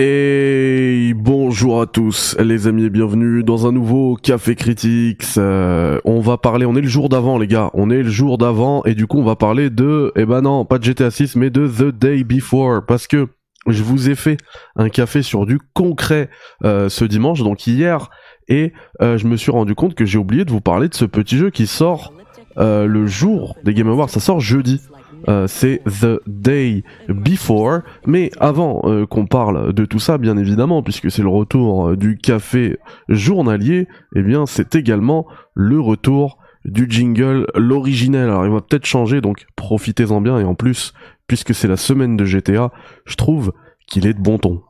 Et bonjour à tous les amis et bienvenue dans un nouveau Café Critiques. Euh, on va parler, on est le jour d'avant les gars, on est le jour d'avant et du coup on va parler de, eh ben non, pas de GTA 6 mais de The Day Before parce que je vous ai fait un café sur du concret euh, ce dimanche, donc hier, et euh, je me suis rendu compte que j'ai oublié de vous parler de ce petit jeu qui sort le jour des Game Awards, ça sort jeudi. Euh, c'est The Day Before. Mais avant euh, qu'on parle de tout ça, bien évidemment, puisque c'est le retour euh, du café journalier, eh bien c'est également le retour du jingle, l'originel. Alors il va peut-être changer, donc profitez-en bien. Et en plus, puisque c'est la semaine de GTA, je trouve qu'il est de bon ton.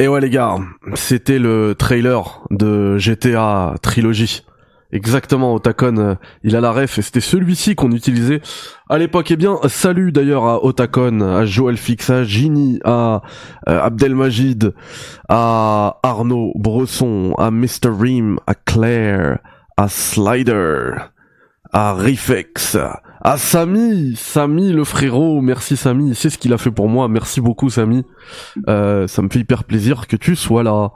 Et ouais les gars, c'était le trailer de GTA Trilogy. Exactement, Otacon, euh, il a la ref et c'était celui-ci qu'on utilisait à l'époque. Eh bien, salut d'ailleurs à Otacon, à Joël Fix, à Ginny, à euh, Abdelmajid, à Arnaud Bresson, à Mr. Rim, à Claire, à Slider, à Rifex, à Samy, Samy le frérot, merci Samy, c'est ce qu'il a fait pour moi, merci beaucoup Samy, euh, ça me fait hyper plaisir que tu sois là.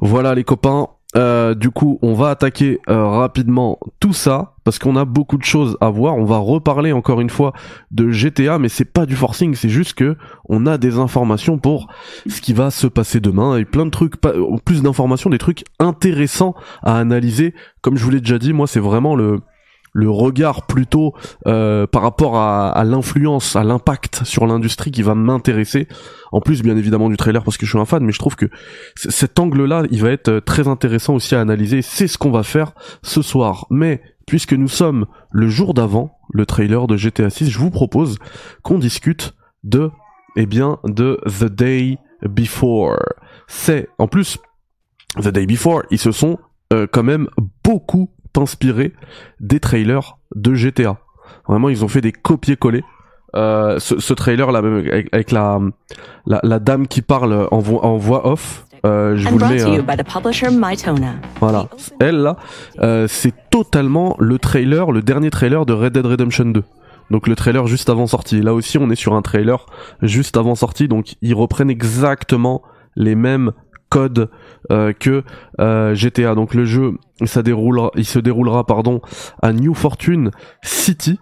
Voilà les copains, euh, du coup on va attaquer euh, rapidement tout ça, parce qu'on a beaucoup de choses à voir, on va reparler encore une fois de GTA, mais c'est pas du forcing, c'est juste que on a des informations pour ce qui va se passer demain, et plein de trucs, plus d'informations, des trucs intéressants à analyser, comme je vous l'ai déjà dit, moi c'est vraiment le le regard plutôt euh, par rapport à, l'influence, à l'impact sur l'industrie qui va m'intéresser. En plus, bien évidemment, du trailer parce que je suis un fan, mais je trouve que cet angle-là, il va être euh, très intéressant aussi à analyser. C'est ce qu'on va faire ce soir. Mais puisque nous sommes le jour d'avant le trailer de GTA 6, je vous propose qu'on discute de, eh bien, de The Day Before. C'est, en plus, The Day Before, ils se sont euh, quand même beaucoup inspiré des trailers de GTA. Vraiment, ils ont fait des copier-coller. Euh, ce, trailer là même avec, la, la, dame qui parle en, en voix off euh, je vous le mets euh, voilà. Elle là euh, c'est totalement le trailer le dernier trailer de Red Dead Redemption 2 donc le trailer juste avant sortie. Là aussi on est sur un trailer juste avant sortie. Donc ils reprennent exactement les mêmes code euh, que euh, GTA. Donc le jeu, ça déroulera, il se déroulera pardon à New Fortune City.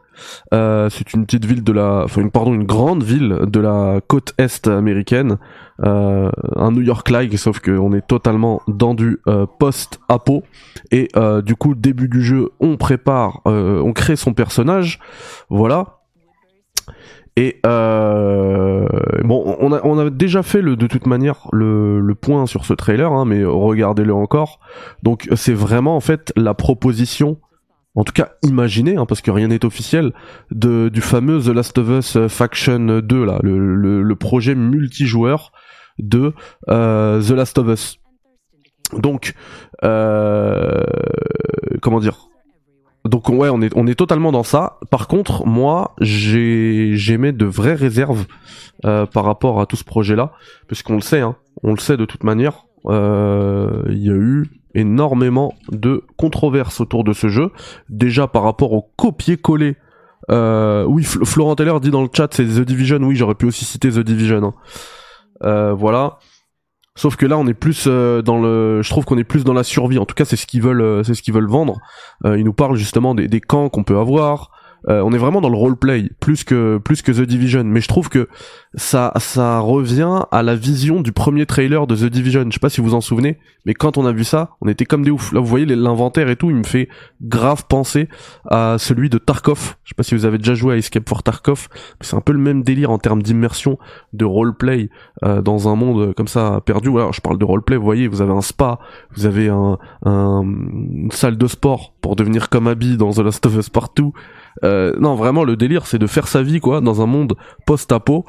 Euh, c'est une petite ville de la, pardon, une grande ville de la côte est américaine, un New York-like, sauf qu'on est totalement dans du post-apo. Et du coup, début du jeu, on prépare, on crée son personnage, voilà. Et euh, bon, on a, on a déjà fait le, de toute manière le, le point sur ce trailer, hein, mais regardez-le encore. Donc c'est vraiment en fait la proposition, en tout cas imaginée, hein, parce que rien n'est officiel, de, du fameux The Last of Us Faction 2, là, le, le, le projet multijoueur de euh, The Last of Us. Donc, euh, comment dire? Donc ouais, on est on est totalement dans ça. Par contre, moi, j'ai j'émets de vraies réserves euh, par rapport à tout ce projet-là, puisqu'on le sait, hein, on le sait de toute manière. Euh, il y a eu énormément de controverses autour de ce jeu. Déjà par rapport au copier-coller. Euh, oui, Florent Teller dit dans le chat c'est The Division. Oui, j'aurais pu aussi citer The Division. Hein. Voilà. Sauf que là, on est plus euh, dans le. Je trouve qu'on est plus dans la survie. En tout cas, c'est ce qu'ils veulent, euh, c'est ce qu'ils veulent vendre. Euh, ils nous parlent justement des, des camps qu'on peut avoir, euh, on est vraiment dans le roleplay plus que plus que The Division. Mais je trouve que ça ça revient à la vision du premier trailer de The Division. Je sais pas si vous vous en souvenez mais quand on a vu ça on était comme des ouf là vous voyez l'inventaire et tout il me fait grave penser à celui de Tarkov. Je sais pas si vous avez déjà joué à Escape for Tarkov c'est un peu le même délire en termes d'immersion de roleplay euh, dans un monde comme ça perdu. Alors je parle de roleplay vous voyez vous avez un spa vous avez un, un une salle de sport pour devenir comme Abby dans The Last of Us Partout euh, non, vraiment, le délire, c'est de faire sa vie, quoi, dans un monde post-apo,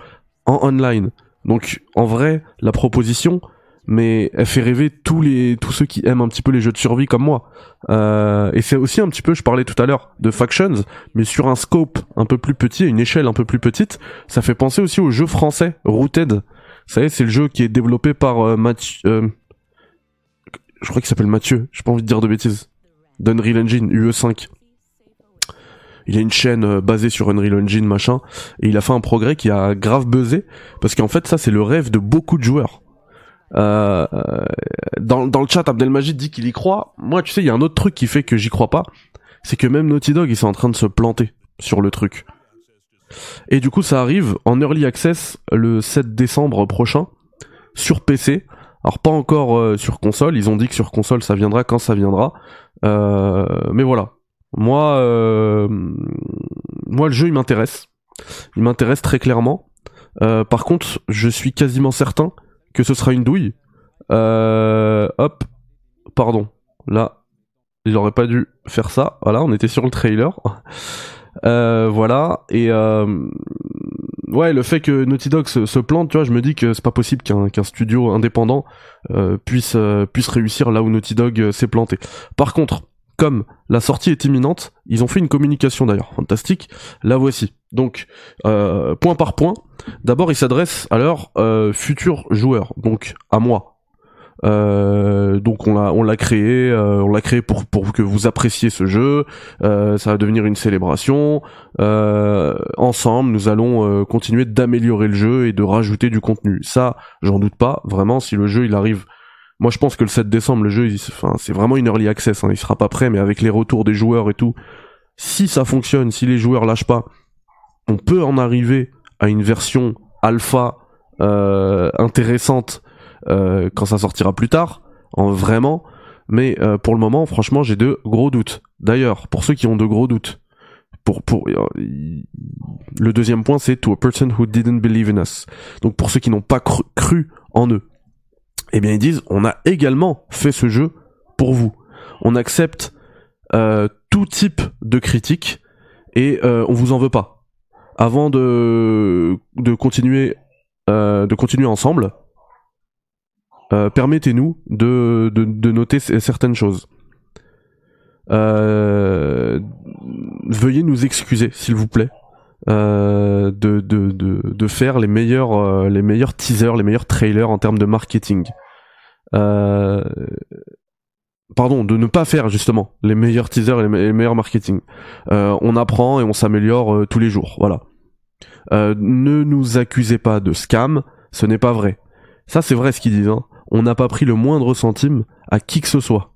en online. Donc, en vrai, la proposition, mais elle fait rêver tous les tous ceux qui aiment un petit peu les jeux de survie comme moi. Euh, et c'est aussi un petit peu, je parlais tout à l'heure de Factions, mais sur un scope un peu plus petit, une échelle un peu plus petite, ça fait penser aussi au jeu français Rooted. Vous savez, c'est le jeu qui est développé par euh, Mathieu. Euh, je crois qu'il s'appelle Mathieu. J'ai pas envie de dire de bêtises. D'Unreal Engine UE5. Il a une chaîne euh, basée sur Unreal Engine machin, et il a fait un progrès qui a grave buzzé parce qu'en fait ça c'est le rêve de beaucoup de joueurs. Euh, dans, le chat, Abdelmajid dit qu'il y croit. Moi, tu sais, il y a un autre truc qui fait que j'y crois pas. C'est que même Naughty Dog, ils sont en train de se planter sur le truc. Et du coup, ça arrive en early access le 7 décembre prochain sur PC. Alors pas encore euh, sur console. Ils ont dit que sur console, ça viendra quand ça viendra. Euh, mais voilà. Moi, euh, moi, le jeu, il m'intéresse. Il m'intéresse très clairement. par contre, je suis quasiment certain que ce sera une douille. Euh, hop, pardon. Là, ils auraient pas dû faire ça. Voilà, on était sur le trailer. Euh, voilà et euh, ouais le fait que Naughty Dog se, plante tu vois je me dis que c'est pas possible qu'un studio indépendant euh, puisse réussir là où Naughty Dog s'est planté par contre comme la sortie est imminente ils ont fait une communication d'ailleurs fantastique la voici donc point par point D'abord, il s'adresse à leurs euh, futurs joueurs, donc à moi. Euh, donc on l'a on l'a créé, euh, on l'a créé pour pour que vous appréciez ce jeu. ça va devenir une célébration. ensemble, nous allons continuer d'améliorer le jeu et de rajouter du contenu. Ça, j'en doute pas. Vraiment, si le jeu il arrive moi, je pense que le 7 décembre, le jeu, enfin, c'est vraiment une early access. Hein, il sera pas prêt, mais avec les retours des joueurs et tout, si ça fonctionne, si les joueurs lâchent pas, on peut en arriver à une version alpha euh, intéressante euh, quand ça sortira plus tard, en vraiment. Mais euh, pour le moment, franchement, j'ai de gros doutes. D'ailleurs, pour ceux qui ont de gros doutes, pour, pour le deuxième point, c'est to a person who didn't believe in us. Donc pour ceux qui n'ont pas cru, en eux, eh bien ils disent, on a également fait ce jeu pour vous. On accepte tout type de critique et on vous en veut pas avant de, continuer euh, de continuer ensemble, euh, permettez-nous de, noter certaines choses. Euh, veuillez nous excuser, s'il vous plaît, de, faire les meilleurs teasers, les meilleurs trailers en termes de marketing. Pardon, de ne pas faire justement les meilleurs teasers et les, meilleurs marketing. on apprend et on s'améliore tous les jours. Voilà. Euh, ne nous accusez pas de scam, ce n'est pas vrai. Ça c'est vrai ce qu'ils disent. Hein. On n'a pas pris le moindre centime à qui que ce soit.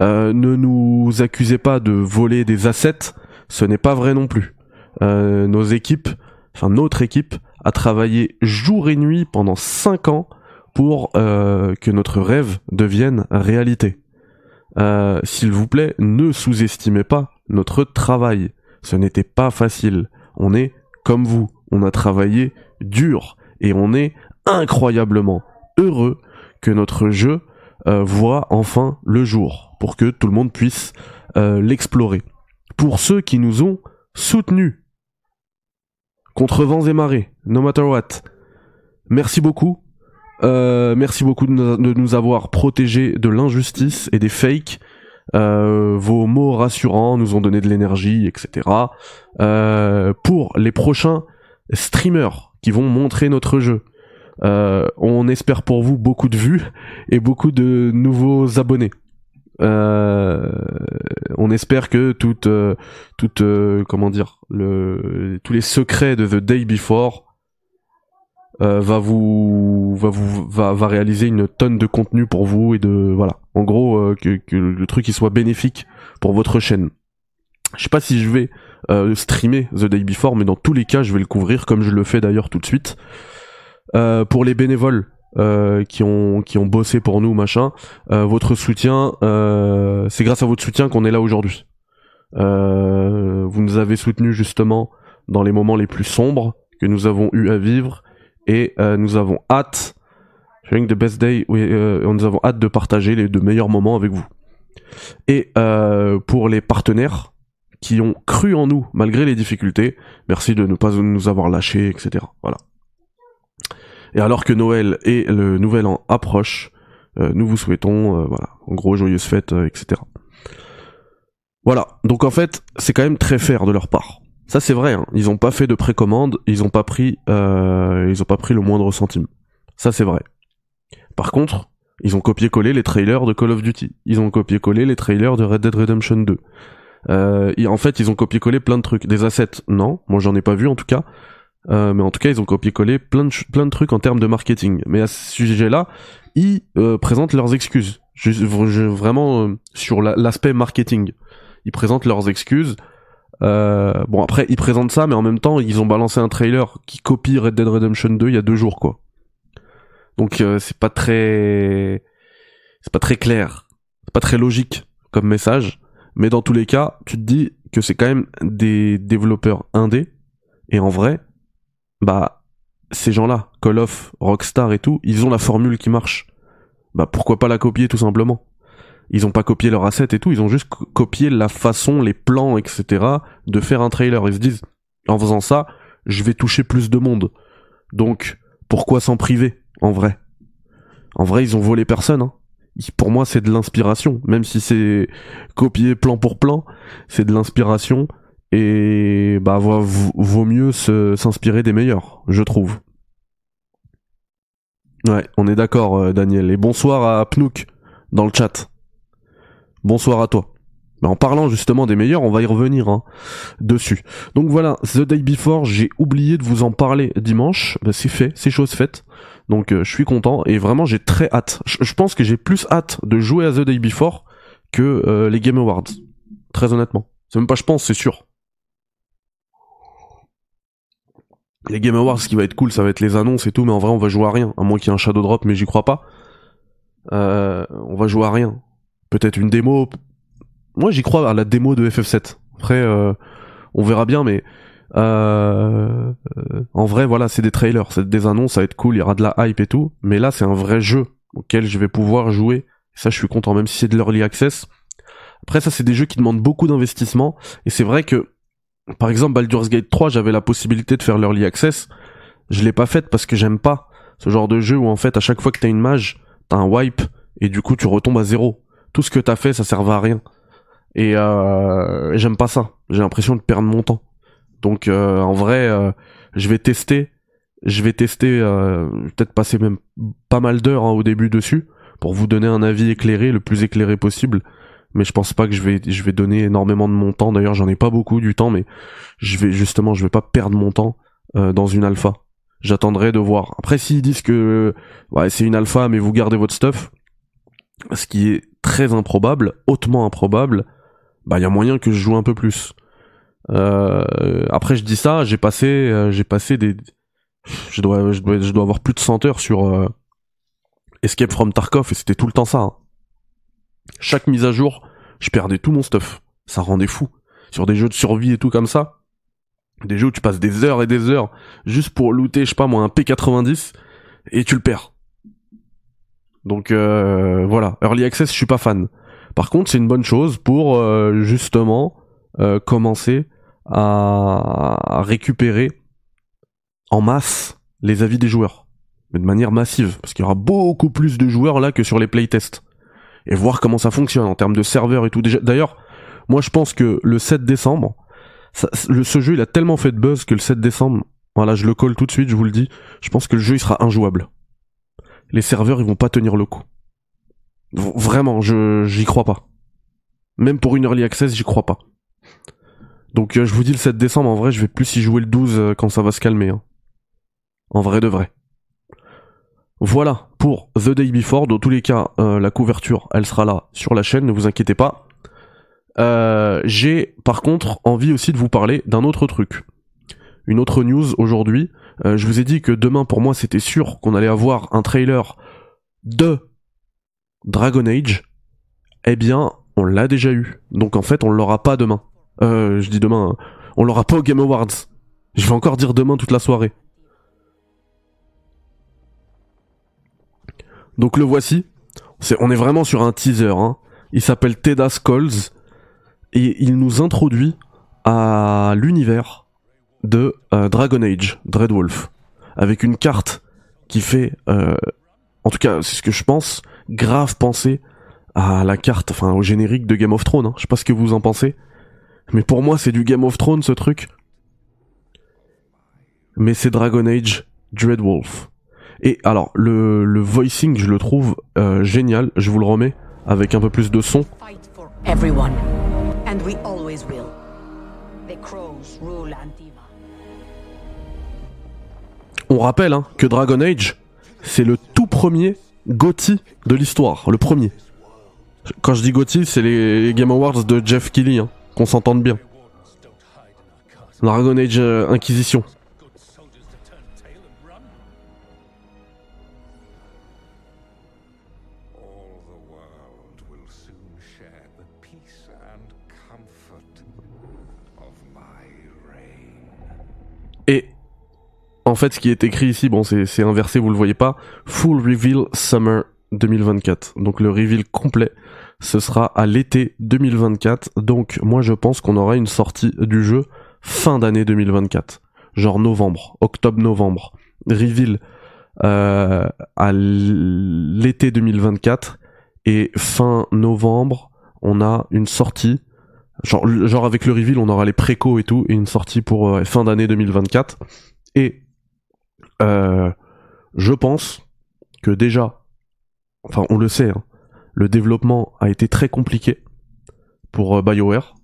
Euh, ne nous accusez pas de voler des assets, ce n'est pas vrai non plus. Euh, nos équipes, enfin notre équipe, a travaillé jour et nuit pendant 5 ans pour que notre rêve devienne réalité. S'il vous plaît, ne sous-estimez pas notre travail. Ce n'était pas facile on est comme vous, on a travaillé dur et on est incroyablement heureux que notre jeu euh, voit enfin le jour pour que tout le monde puisse euh, l'explorer. Pour ceux qui nous ont soutenus contre vents et marées, no matter what, merci beaucoup. Euh, merci beaucoup de nous avoir protégés de l'injustice et des fakes euh, vos mots rassurants nous ont donné de l'énergie, etc. Euh, pour les prochains streamers qui vont montrer notre jeu, on espère pour vous beaucoup de vues et beaucoup de nouveaux abonnés. on espère que toute, comment dire, tous les secrets de The Day Before euh, va vous va vous va, va réaliser une tonne de contenu pour vous et de voilà. En gros euh, que, que, le truc il soit bénéfique pour votre chaîne. Je sais pas si je vais euh, streamer The Day Before mais dans tous les cas je vais le couvrir comme je le fais d'ailleurs tout de suite. Pour les bénévoles qui ont qui ont bossé pour nous machin votre soutien c'est grâce à votre soutien qu'on est là aujourd'hui. Vous nous avez soutenus justement dans les moments les plus sombres que nous avons eu à vivre et euh, nous avons hâte, the best day, euh, nous avons hâte de partager les de meilleurs moments avec vous. Et euh, pour les partenaires qui ont cru en nous malgré les difficultés, merci de ne pas nous avoir lâchés, etc. Voilà. Et alors que Noël et le Nouvel An approchent, nous vous souhaitons, voilà, en gros, joyeuses fêtes, etc. Voilà. Donc en fait, c'est quand même très fair de leur part. Ça c'est vrai. Hein. Ils ont pas fait de précommande, ils ont pas pris, ils ont pas pris le moindre centime. Ça c'est vrai. Par contre, ils ont copié-collé les trailers de Call of Duty. Ils ont copié-collé les trailers de Red Dead Redemption 2. Euh, en fait, ils ont copié-collé plein de trucs. Des assets, non. Moi, j'en ai pas vu en tout cas. Euh, mais en tout cas, ils ont copié-collé plein de, plein de trucs en termes de marketing. Mais à ce sujet-là, ils euh, présentent leurs excuses. Je, vraiment euh, sur l'aspect marketing. Ils présentent leurs excuses. Euh, bon après, ils présentent ça, mais en même temps, ils ont balancé un trailer qui copie Red Dead Redemption 2 il y a deux jours, quoi. Donc c'est pas très, c'est pas très clair, c'est pas très logique comme message. Mais dans tous les cas, tu te dis que c'est quand même des développeurs indés. Et en vrai, bah, ces gens-là, Call of, Rockstar et tout, ils ont la formule qui marche. Bah, pourquoi pas la copier tout simplement Ils ont pas copié leur asset et tout, ils ont juste copié la façon, les plans, etc. de faire un trailer. Ils se disent, en faisant ça, je vais toucher plus de monde. Donc, pourquoi s'en priver, en vrai? En vrai, ils ont volé personne, hein pour moi c'est de l'inspiration, même si c'est copié plan pour plan, c'est de l'inspiration et bah vaut, mieux s'inspirer des meilleurs, je trouve. Ouais, on est d'accord euh, Daniel. Et bonsoir à Pnouk dans le chat. Bonsoir à toi. En parlant justement des meilleurs, on va y revenir hein, dessus. Donc voilà, The Day Before, j'ai oublié de vous en parler dimanche. Bah, c'est fait, c'est chose faite. Donc euh, je suis content et vraiment j'ai très hâte. Je, pense que j'ai plus hâte de jouer à The Day Before que euh, les Game Awards. Très honnêtement. C'est même pas je pense, c'est sûr. Les Game Awards, ce qui va être cool, ça va être les annonces et tout, mais en vrai on va jouer à rien. À moins qu'il y ait un Shadow Drop, mais j'y crois pas. Euh, on va jouer à rien. Peut-être une démo. Moi j'y crois à la démo de FF7. Après, on verra bien, mais euh, en vrai, voilà, c'est des trailers, c'est des annonces, ça va être cool, il y aura de la hype et tout. Mais là, c'est un vrai jeu auquel je vais pouvoir jouer. Ça, je suis content, même si c'est de l'early access. Après, ça, c'est des jeux qui demandent beaucoup d'investissement. Et c'est vrai que, par exemple, Baldur's Gate 3, j'avais la possibilité de faire l'early access. Je l'ai pas faite parce que j'aime pas ce genre de jeu où en fait, à chaque fois que t'as une mage, t'as un wipe et du coup, tu retombes à zéro. Tout ce que t'as fait, ça servait à rien. Et euh, j'aime pas ça. J'ai l'impression de perdre mon temps. Donc euh, en vrai, euh, je vais tester, je vais tester, euh, peut-être passer même pas mal d'heures hein, au début dessus pour vous donner un avis éclairé, le plus éclairé possible. Mais je pense pas que je vais, je vais donner énormément de mon temps. D'ailleurs, j'en ai pas beaucoup du temps, mais je vais justement, je vais pas perdre mon temps dans une alpha. J'attendrai de voir. Après, s'ils disent que c'est une alpha, mais vous gardez votre stuff, ce qui est très improbable, hautement improbable, bah il y a moyen que je joue un peu plus. Euh, après, je dis ça, j'ai passé, euh, j'ai passé des, je dois, je dois, je dois avoir plus de 100 heures sur euh, Escape from Tarkov et c'était tout le temps ça. Hein. Chaque mise à jour, je perdais tout mon stuff. Ça rendait fou. Sur des jeux de survie et tout comme ça, des jeux où tu passes des heures et des heures juste pour looter, je sais pas moi, un P90 et tu le perds. Donc euh, voilà, Early Access, je suis pas fan. Par contre, c'est une bonne chose pour justement commencer à récupérer en masse les avis des joueurs, mais de manière massive, parce qu'il y aura beaucoup plus de joueurs là que sur les playtests, et voir comment ça fonctionne en termes de serveurs et tout. D'ailleurs, moi je pense que le 7 décembre, ce jeu il a tellement fait de buzz que le 7 décembre, voilà, je le colle tout de suite, je vous le dis, je pense que le jeu il sera injouable. Les serveurs ils vont pas tenir le coup. Vraiment, je j'y crois pas. Même pour une early access, j'y crois pas. Donc euh, je vous dis le 7 décembre, en vrai, je vais plus y jouer le 12 euh, quand ça va se calmer. Hein. En vrai de vrai. Voilà pour The Day Before. Dans tous les cas, euh, la couverture, elle sera là sur la chaîne, ne vous inquiétez pas. J'ai par contre envie aussi de vous parler d'un autre truc. Une autre news aujourd'hui. Je vous ai dit que demain pour moi c'était sûr qu'on allait avoir un trailer de Dragon Age. Eh bien, on l'a déjà eu. Donc en fait, on l'aura pas demain. Euh, je dis demain. Hein. On l'aura pas au Game Awards. Je vais encore dire demain toute la soirée. Donc le voici. on est vraiment sur un teaser. Hein. Il s'appelle Teda Skulls. Et il nous introduit à l'univers de euh, Dragon Age, Dreadwolf. Avec une carte qui fait, euh, en tout cas c'est ce que je pense, grave penser à la carte, enfin au générique de Game of Thrones. Hein. Je sais pas ce que vous en pensez, mais pour moi c'est du Game of Thrones ce truc. Mais c'est Dragon Age Dreadwolf. Et alors le, voicing je le trouve euh, génial, je vous le remets avec un peu plus de son. Fight for everyone. And we always will. The crows Antiva. On rappelle hein, que Dragon Age, c'est le tout premier GOTY de l'histoire, le premier. Quand je dis GOTY, c'est les Game Awards de Jeff Keighley, hein, qu'on s'entende bien. Dragon Age euh, Inquisition. En fait, ce qui est écrit ici, bon, c'est inversé, vous le voyez pas. Full Reveal Summer 2024. Donc le reveal complet, ce sera à l'été 2024. Donc moi, je pense qu'on aura une sortie du jeu fin d'année 2024, genre novembre, octobre-novembre. Reveal euh, à l'été 2024 et fin novembre, on a une sortie. Genre, avec le reveal, on aura les précos et tout, et une sortie pour euh, fin d'année 2024. Et euh, je pense que déjà, enfin on le sait, hein, le développement a été très compliqué pour euh, BioWare.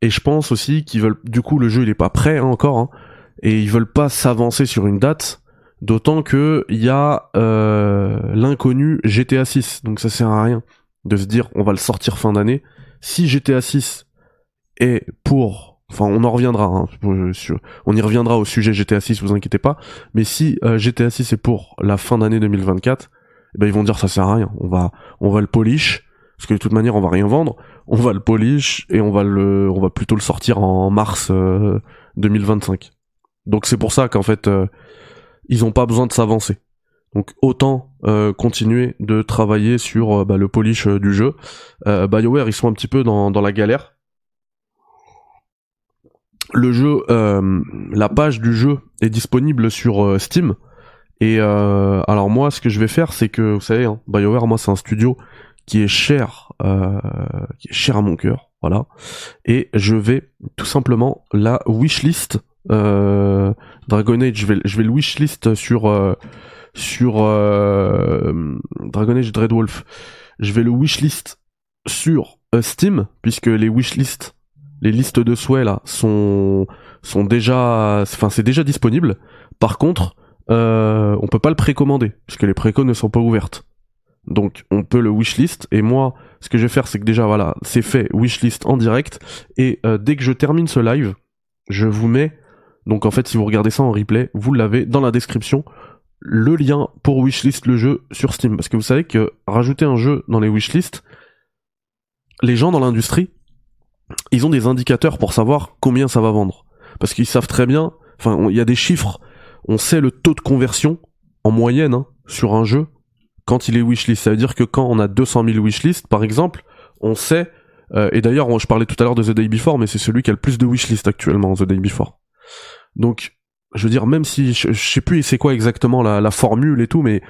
Et je pense aussi qu'ils veulent, du coup le jeu il est pas prêt hein, encore, hein, et ils veulent pas s'avancer sur une date, d'autant que il y a euh, l'inconnu GTA 6, donc ça sert à rien de se dire on va le sortir fin d'année. Si GTA 6 est pour, enfin on en reviendra, hein, on y reviendra au sujet GTA 6, vous inquiétez pas, mais si euh, GTA 6 est pour la fin d'année 2024, eh ben ils vont dire ça sert à rien, on va on va le polish parce que de toute manière on va rien vendre, on va le polish et on va le on va plutôt le sortir en mars euh, 2025. Donc c'est pour ça qu'en fait euh, ils ont pas besoin de s'avancer. Donc autant euh, continuer de travailler sur euh, bah, le polish du jeu. BioWare ils sont un petit peu dans, dans la galère. Le jeu, euh, la page du jeu est disponible sur euh, Steam. Et euh, alors moi, ce que je vais faire, c'est que vous savez, hein, BioWare, moi, c'est un studio qui est cher, euh, qui est cher à mon cœur, voilà. Et je vais tout simplement la wishlist euh, Dragon Age. Je vais, je vais le wishlist sur sur Dragon Age Dreadwolf. Je vais le wishlist sur Steam puisque les wishlists, les listes de souhaits là sont sont déjà, enfin c'est déjà disponible. Par contre, euh, on peut pas le précommander puisque les précos ne sont pas ouvertes. Donc on peut le wishlist et moi ce que je vais faire c'est que déjà voilà c'est fait wishlist en direct et euh, dès que je termine ce live je vous mets donc en fait si vous regardez ça en replay vous l'avez dans la description le lien pour wishlist le jeu sur Steam parce que vous savez que rajouter un jeu dans les wishlists les gens dans l'industrie ils ont des indicateurs pour savoir combien ça va vendre parce qu'ils savent très bien enfin il y a des chiffres on sait le taux de conversion en moyenne hein, sur un jeu quand il est wishlist. Ça veut dire que quand on a 200 000 wishlists, par exemple, on sait, euh, et d'ailleurs, je parlais tout à l'heure de The Day Before, mais c'est celui qui a le plus de wishlists actuellement, The Day Before. Donc, je veux dire, même si, je, je sais plus c'est quoi exactement la, formule et tout, mais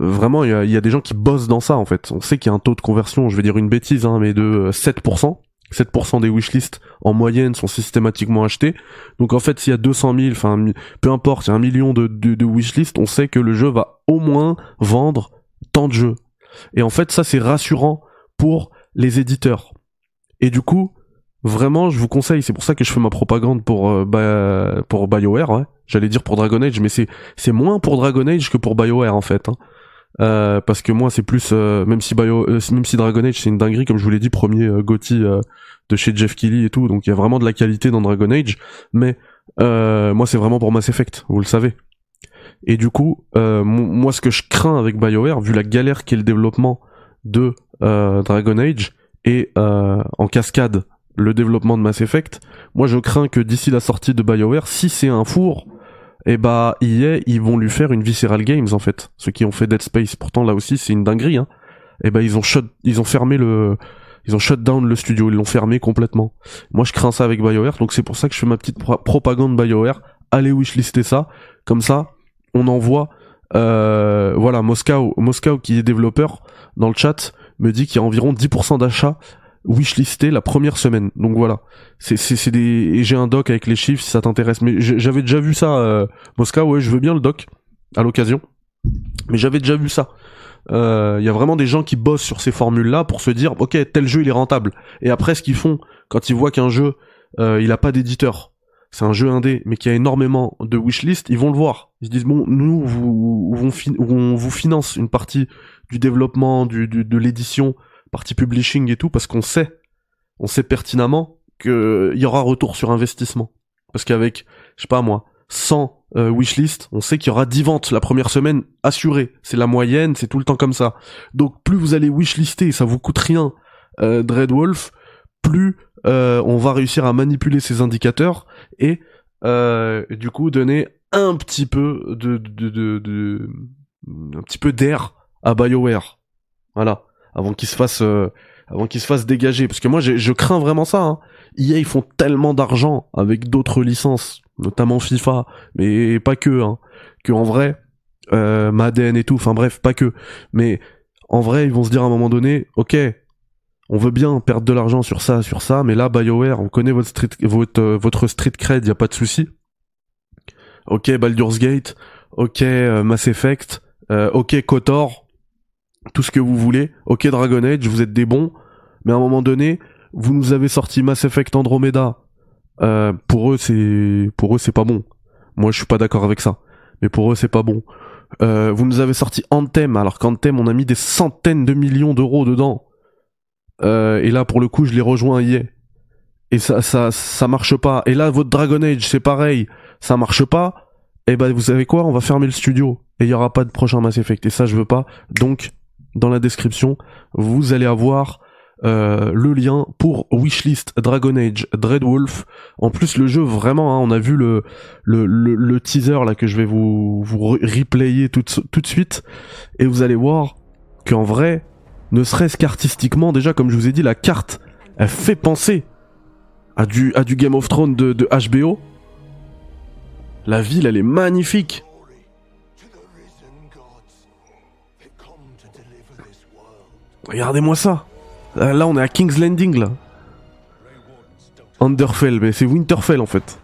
euh, vraiment, il y y a des gens qui bossent dans ça, en fait. On sait qu'il y a un taux de conversion, je vais dire une bêtise, hein, mais de euh, 7%. 7% des wishlists en moyenne sont systématiquement achetés. Donc en fait, s'il y a 200 000, enfin peu importe, il y a un million de, wishlists, on sait que le jeu va au moins vendre tant de jeux. Et en fait, ça c'est rassurant pour les éditeurs. Et du coup, vraiment, je vous conseille, c'est pour ça que je fais ma propagande pour euh, BioWare, ouais. J'allais dire pour Dragon Age, mais c'est c'est moins pour Dragon Age que pour BioWare en fait. hein. Euh, parce que moi c'est plus euh, même si Bio euh, même si Dragon Age c'est une dinguerie comme je vous l'ai dit premier euh, GOTY euh, de chez Jeff Keighley et tout donc il y a vraiment de la qualité dans Dragon Age mais euh, moi c'est vraiment pour Mass Effect vous le savez. Et du coup mo- moi ce que je crains avec BioWare vu la galère qu'est le développement de Dragon Age et en cascade le développement de Mass Effect moi je crains que d'ici la sortie de BioWare si c'est un four et bah EA ils vont lui faire une Visceral Games en fait. Ceux qui ont fait Dead Space pourtant là aussi c'est une dinguerie hein. Et bah ils ont shut ils ont fermé le ils ont shut down le studio. Ils l'ont fermé complètement. Moi je crains ça avec BioWare donc c'est pour ça que je fais ma petite pro- propagande BioWare. Allez wishlister ça. Comme ça on envoie Euh, voilà, Moscow, Moscow qui est développeur dans le chat me dit qu'il y a environ 10% d'achats wishlistés la première semaine. Donc voilà, c'est c'est c'est des et j'ai un doc avec les chiffres si ça t'intéresse. Mais j'avais déjà vu ça, euh, Moscow. Ouais, je veux bien le doc à l'occasion. Mais j'avais déjà vu ça. Il y a vraiment des gens qui bossent sur ces formules-là pour se dire, ok, tel jeu il est rentable. Et après, ce qu'ils font quand ils voient qu'un jeu euh, il a pas d'éditeur, c'est un jeu indé, mais qui a énormément de wishlist, ils vont le voir. Ils se disent bon, nous, vous, on, vous finance une partie du développement, du- de l'édition, partie publishing et tout, parce qu'on sait, on sait pertinemment qu'il y aura retour sur investissement. Parce qu'avec, je sais pas moi, 100 euh, wishlist, on sait qu'il y aura 10 ventes la première semaine assurée. C'est la moyenne, c'est tout le temps comme ça. Donc plus vous allez wishlister, ça vous coûte rien, euh, Dreadwolf, plus euh, on va réussir à manipuler ces indicateurs et euh, du coup donner un petit peu de, un petit peu d'air à BioWare. Voilà, avant qu'il se fasse euh, avant qu'il se fasse dégager parce que moi je crains vraiment ça hein. EA ils font tellement d'argent avec d'autres licences, notamment FIFA, mais pas que hein, que en vrai euh, Madden et tout, enfin bref, pas que. Mais en vrai, ils vont se dire à un moment donné, OK, on veut bien perdre de l'argent sur ça, sur ça, mais là, BioWare, on connaît votre street, votre, euh, votre street cred, y a pas de souci. Ok, Baldur's Gate, ok, euh, Mass Effect, euh, ok, KOTOR, tout ce que vous voulez, ok, Dragon Age, vous êtes des bons, mais à un moment donné, vous nous avez sorti Mass Effect Andromeda. Euh, pour eux, c'est, pour eux, c'est pas bon. Moi, je suis pas d'accord avec ça. Mais pour eux, c'est pas bon. Euh, vous nous avez sorti Anthem, alors qu'Anthem, on a mis des centaines de millions d'euros dedans. Euh, et là, pour le coup, je les rejoins hier. Et ça, ça, ça marche pas. Et là, votre Dragon Age, c'est pareil. Ça marche pas. Et ben, vous savez quoi? On va fermer le studio. Et il y aura pas de prochain Mass Effect. Et ça, je veux pas. Donc, dans la description, vous allez avoir euh, le lien pour Wishlist Dragon Age Dreadwolf. En plus, le jeu, vraiment, hein, on a vu le, le, le, teaser là que je vais vous, vous re- replayer tout, tout de suite. Et vous allez voir qu'en vrai, ne serait-ce qu'artistiquement, déjà, comme je vous ai dit, la carte, elle fait penser à du, à du Game of Thrones de HBO. La ville, elle est magnifique. Regardez-moi ça. Euh, Là, on est à King's Landing, là. Underfell, mais c'est Winterfell, en fait.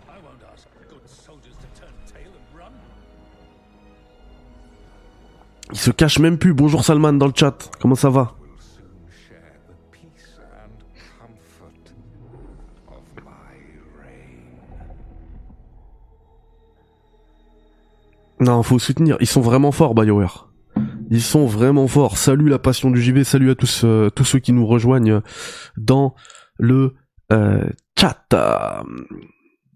Il se cache même plus. Bonjour Salman dans le chat. Comment ça va? Non, faut soutenir. Ils sont vraiment forts, BioWare. Ils sont vraiment forts. Salut la passion du JV. Salut à tous, euh, tous ceux qui nous rejoignent dans le euh, chat.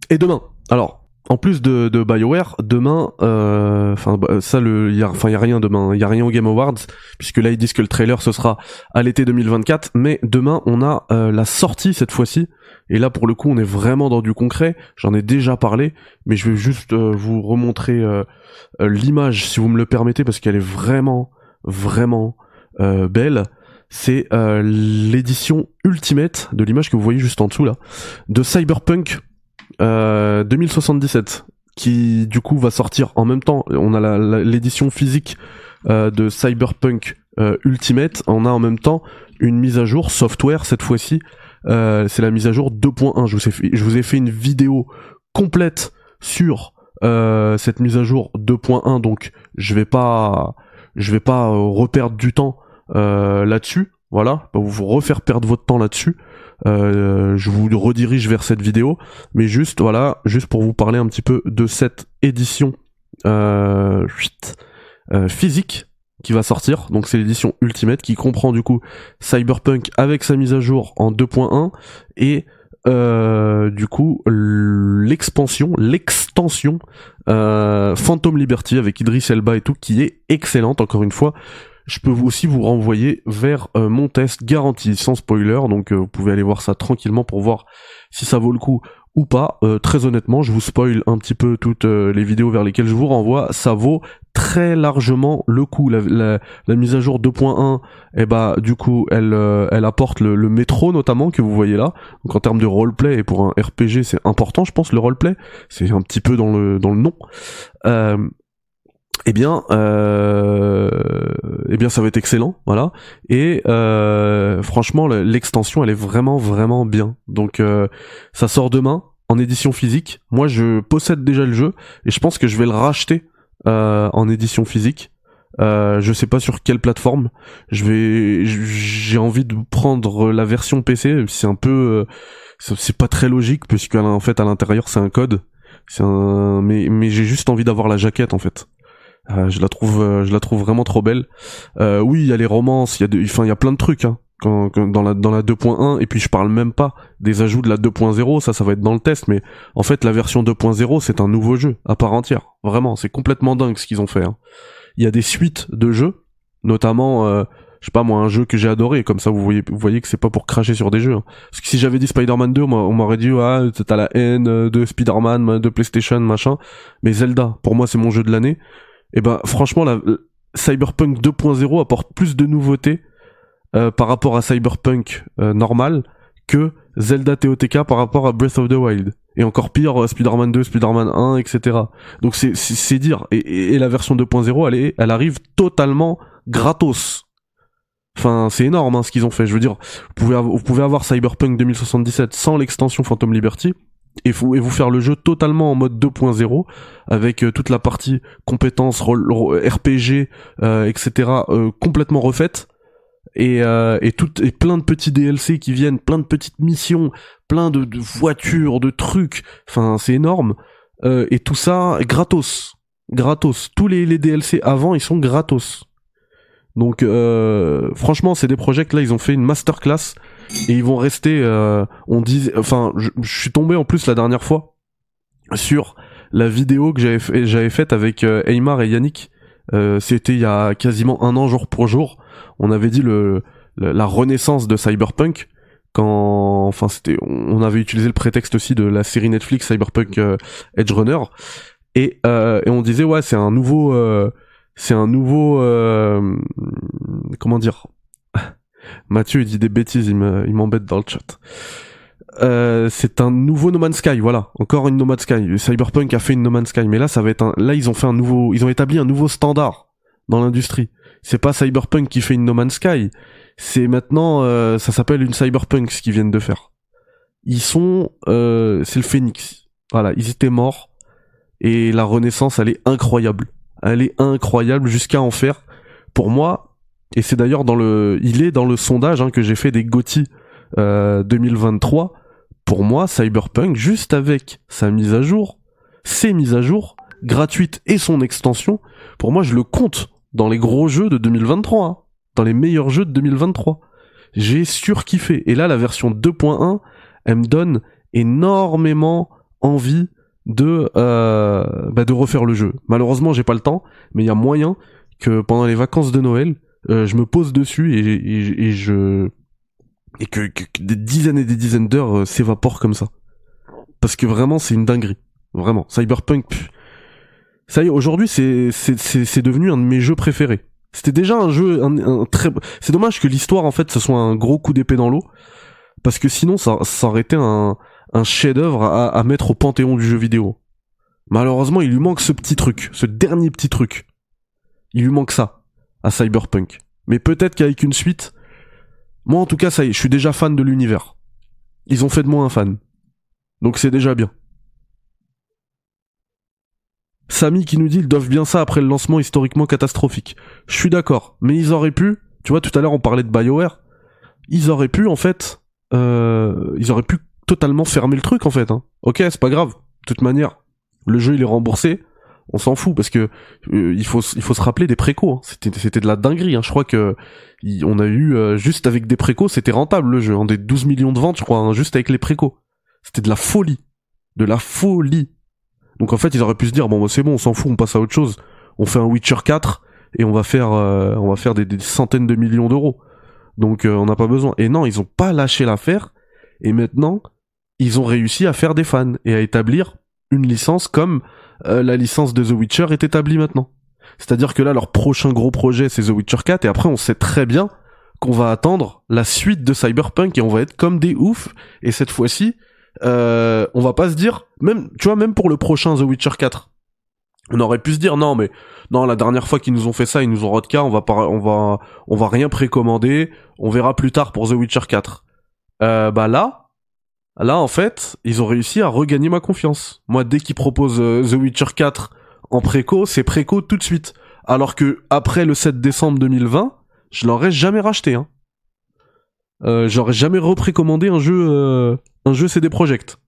Et demain. Alors, en plus de, de BioWare, demain, euh, enfin bah, ça le, y a, rien demain. Il y a rien au Game Awards puisque là ils disent que le trailer ce sera à l'été 2024. Mais demain, on a euh, la sortie cette fois-ci. Et là, pour le coup, on est vraiment dans du concret. J'en ai déjà parlé, mais je vais juste euh, vous remontrer euh, euh, l'image, si vous me le permettez, parce qu'elle est vraiment, vraiment euh, belle. C'est euh, l'édition Ultimate de l'image que vous voyez juste en dessous là, de Cyberpunk euh, 2077, qui du coup va sortir en même temps. On a l'édition physique euh, de Cyberpunk euh, Ultimate. On a en même temps une mise à jour software cette fois-ci. Euh, c'est la mise à jour 2.1. Je vous ai fait, je vous ai fait une vidéo complète sur euh, cette mise à jour 2.1 donc je vais pas je vais pas euh, reperdre du temps euh, là-dessus voilà pas vous refaire perdre votre temps là-dessus Euh, je vous redirige vers cette vidéo mais juste voilà juste pour vous parler un petit peu de cette édition euh, euh, physique qui va sortir donc c'est l'édition Ultimate qui comprend du coup Cyberpunk avec sa mise à jour en 2.1 et euh, du coup l'expansion, l'extension euh, Phantom Liberty avec Idris Elba et tout qui est excellente encore une fois. Je peux aussi vous renvoyer vers euh, mon test garanti sans spoiler donc euh, vous pouvez aller voir ça tranquillement pour voir si ça vaut le coup ou pas. Euh, très honnêtement, je vous spoil un petit peu toutes euh, les vidéos vers lesquelles je vous renvoie. Ça vaut très largement le coup. La, la- la mise à jour 2.1, et bah du coup, elle, euh, elle apporte le, le métro notamment que vous voyez là. Donc en termes de roleplay et pour un RPG, c'est important, je pense, le roleplay. C'est un petit peu dans le dans le nom. Eh bien, euh, eh bien, ça va être excellent, voilà. Et euh, franchement, le- l'extension, elle est vraiment, vraiment bien. Donc, euh, ça sort demain en édition physique. Moi, je possède déjà le jeu et je pense que je vais le racheter euh, en édition physique. Euh, je sais pas sur quelle plateforme. Je vais, j'ai envie de prendre la version PC. C'est un peu, euh, c'est pas très logique puisque en fait à l'intérieur c'est un code. Un, mais mais j'ai juste envie d'avoir la jaquette en fait. Euh, je la trouve, euh, je la trouve vraiment trop belle. Euh, oui, il y a les romances, il y a, il y a plein de trucs hein, quand, dans la dans la 2.1 et puis je parle même pas des ajouts de la 2.0. Ça, ça va être dans le test, mais en fait la version 2.0 c'est un nouveau jeu à part entière. Vraiment, c'est complètement dingue ce qu'ils ont fait. hein. Il y a des suites de jeux, notamment. Je sais pas moi un jeu que j'ai adoré comme ça vous voyez vous voyez que c'est pas pour cracher sur des jeux hein. parce que si j'avais dit Spider-Man 2 moi, on m'aurait dit ah t'as la haine de Spider-Man de PlayStation machin mais Zelda pour moi c'est mon jeu de l'année et ben franchement la Cyberpunk 2.0 apporte plus de nouveautés euh, par rapport à Cyberpunk euh, normal que Zelda TOTK par rapport à Breath of the Wild. Et encore pire euh, Spider-Man 2 Spider-Man 1 etc donc c'est dire. Et, la version 2.0 elle elle arrive totalement gratos. Enfin, c'est énorme hein, ce qu'ils ont fait. Je veux dire, vous pouvez, vous pouvez avoir Cyberpunk 2077 sans l'extension Phantom Liberty et vous, et vous faire le jeu totalement en mode 2.0 avec euh, toute la partie compétences, RPG, euh, etc. euh, complètement refaite et, euh, et, tout, et plein de petits DLC qui viennent, plein de petites missions, plein de, de voitures, de trucs. Enfin, c'est énorme. Euh, et tout ça gratos, gratos. Tous les, les DLC avant, ils sont gratos. Donc franchement, c'est des projets que là ils ont fait une masterclass et ils vont rester. euh, on dit, enfin, je, je suis tombé en plus la dernière fois sur la vidéo que j'avais fait, j'avais faite avec euh, Aymar et Yannick. Euh, C'était il y a quasiment un an jour pour jour. On avait dit le, le- la renaissance de Cyberpunk quand, enfin c'était, on avait utilisé le prétexte aussi de la série Netflix Cyberpunk euh, Edge Runner et, euh, et on disait ouais c'est un nouveau euh, c'est un nouveau comment dire Mathieu il dit des bêtises il me- il m'embête dans le chat. Euh, c'est un nouveau No Man's Sky voilà. Encore une No Man's Sky. Cyberpunk a fait une No Man's Sky mais là ça va être un là ils ont fait un nouveau ils ont établi un nouveau standard dans l'industrie. C'est pas Cyberpunk qui fait une No Man's Sky. C'est maintenant euh, ça s'appelle une Cyberpunk ce qu'ils viennent de faire. Ils sont euh, c'est le phénix voilà ils étaient morts. Et la renaissance elle est incroyable. Elle est incroyable jusqu'à en faire pour moi et c'est d'ailleurs dans le il est dans le sondage hein, que j'ai fait des GOTY euh, 2023 pour moi Cyberpunk juste avec sa mise à jour ses mises à jour gratuites et son extension pour moi je le compte dans les gros jeux de 2023 hein, dans les meilleurs jeux de 2023 j'ai surkiffé. Et là la version 2.1 elle me donne énormément envie de euh, bah, de refaire le jeu. Malheureusement, j'ai pas le temps, mais il y a moyen que pendant les vacances de Noël, euh, je me pose dessus et, et, et je et que, que- des dizaines et des dizaines d'heures euh, s'évaporent comme ça. Parce que vraiment, c'est une dinguerie. Vraiment, Cyberpunk. ça y est, aujourd'hui, c'est c'est c'est c'est devenu un de mes jeux préférés. C'était déjà un jeu un, un très. C'est dommage que l'histoire en fait, ce soit un gros coup d'épée dans l'eau, parce que sinon, ça ça aurait été un un chef-d'œuvre à, à mettre au panthéon du jeu vidéo. Malheureusement, il lui manque ce petit truc, ce dernier petit truc. Il lui manque ça à Cyberpunk. Mais peut-être qu'avec une suite, moi en tout cas, ça y est, je suis déjà fan de l'univers. Ils ont fait de moi un fan. Donc c'est déjà bien. Samy qui nous dit ils doivent bien ça après le lancement historiquement catastrophique. Je suis d'accord, mais ils auraient pu, tu vois, tout à l'heure on parlait de BioWare, ils auraient pu en fait, euh, ils auraient pu totalement fermer le truc en fait. Hein. Ok, c'est pas grave. De toute manière, le jeu il est remboursé, on s'en fout parce que euh, il faut il faut se rappeler des précos. hein. C'était c'était de la dinguerie. Hein. Je crois que on a eu euh, juste avec des précos, c'était rentable le jeu. Hein. Des 12 millions de ventes, je crois, hein, juste avec les précos. C'était de la folie, de la folie. Donc en fait, ils auraient pu se dire bon, bah, c'est bon, on s'en fout, on passe à autre chose. On fait un Witcher 4 et on va faire euh, on va faire des, centaines de millions d'euros. Donc on n'a pas besoin. Et non, ils ont pas lâché l'affaire. Et maintenant, ils ont réussi à faire des fans et à établir une licence comme euh, la licence de The Witcher est établie maintenant. C'est-à-dire que là, leur prochain gros projet, c'est The Witcher 4, et après, on sait très bien qu'on va attendre la suite de Cyberpunk et on va être comme des oufs. Et cette fois-ci, euh, on va pas se dire, même, tu vois, même pour le prochain The Witcher 4, On aurait pu se dire non mais non la dernière fois qu'ils nous ont fait ça ils nous ont rodka on va pas on va on va rien précommander on verra plus tard pour The Witcher 4. Euh, bah là là en fait ils ont réussi à regagner ma confiance. Moi dès qu'ils proposent euh, The Witcher 4 en préco c'est préco tout de suite. Alors que après le 7 décembre 2020 je l'aurais jamais racheté. Hein. Euh, J'aurais jamais reprécommandé un jeu euh, un jeu CD Projekt.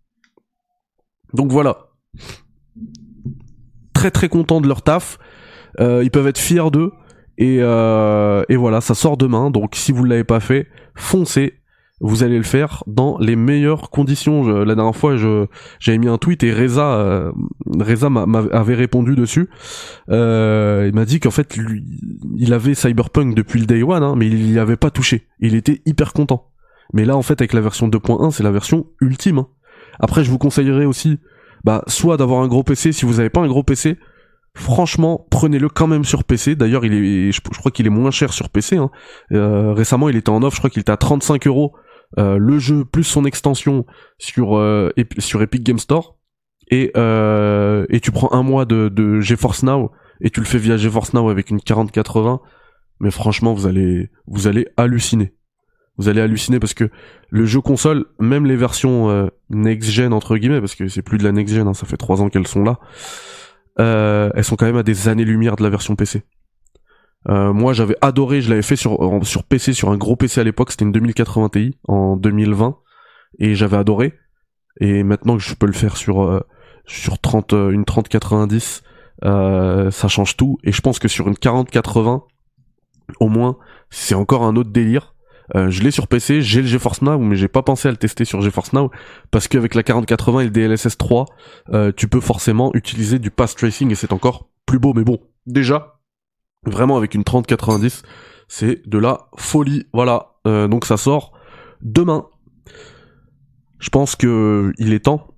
Donc voilà très très contents de leur taf. Euh, ils peuvent être fiers d'eux. Et, et voilà, ça sort demain. Donc si vous ne l'avez pas fait, foncez. Vous allez le faire dans les meilleures conditions. Je- la dernière fois, je j'avais mis un tweet et Reza, euh, Reza m'a- m'avait répondu dessus. Euh, il m'a dit qu'en fait, il avait Cyberpunk depuis le day one, hein, mais il y avait pas touché. Il était hyper content. Mais là, en fait, avec la version 2.1, c'est la version ultime. hein. Après, je vous conseillerais aussi bah soit d'avoir un gros PC si vous n'avez pas un gros PC franchement prenez-le quand même sur PC d'ailleurs il est je, crois qu'il est moins cher sur PC hein. Euh, récemment il était en offre je crois qu'il était à 35 euros le jeu plus son extension sur euh, sur Epic Game Store. Et euh, et tu prends un mois de, de GeForce Now et tu le fais via GeForce Now avec une 4080 mais franchement vous allez vous allez halluciner. Vous allez halluciner parce que le jeu console, même les versions euh, next-gen entre guillemets, parce que c'est plus de la next-gen, hein, ça fait trois ans qu'elles sont là, euh, elles sont quand même à des années-lumière de la version PC. Euh, moi j'avais adoré, je l'avais fait sur, sur PC, sur un gros PC à l'époque, c'était une 2080 Ti en 2020, et j'avais adoré. Et maintenant que je peux le faire sur, euh, sur 30, euh, une 3090, euh, ça change tout. Et je pense que sur une 4080, au moins, c'est encore un autre délire. Euh, je l'ai sur PC, j'ai le GeForce Now, mais j'ai pas pensé à le tester sur GeForce Now parce qu'avec la 4080 et le DLSS 3, euh, tu peux forcément utiliser du path tracing et c'est encore plus beau. Mais bon, déjà, vraiment avec une 3090, c'est de la folie. Voilà, Euh, donc ça sort demain. Je pense que il est temps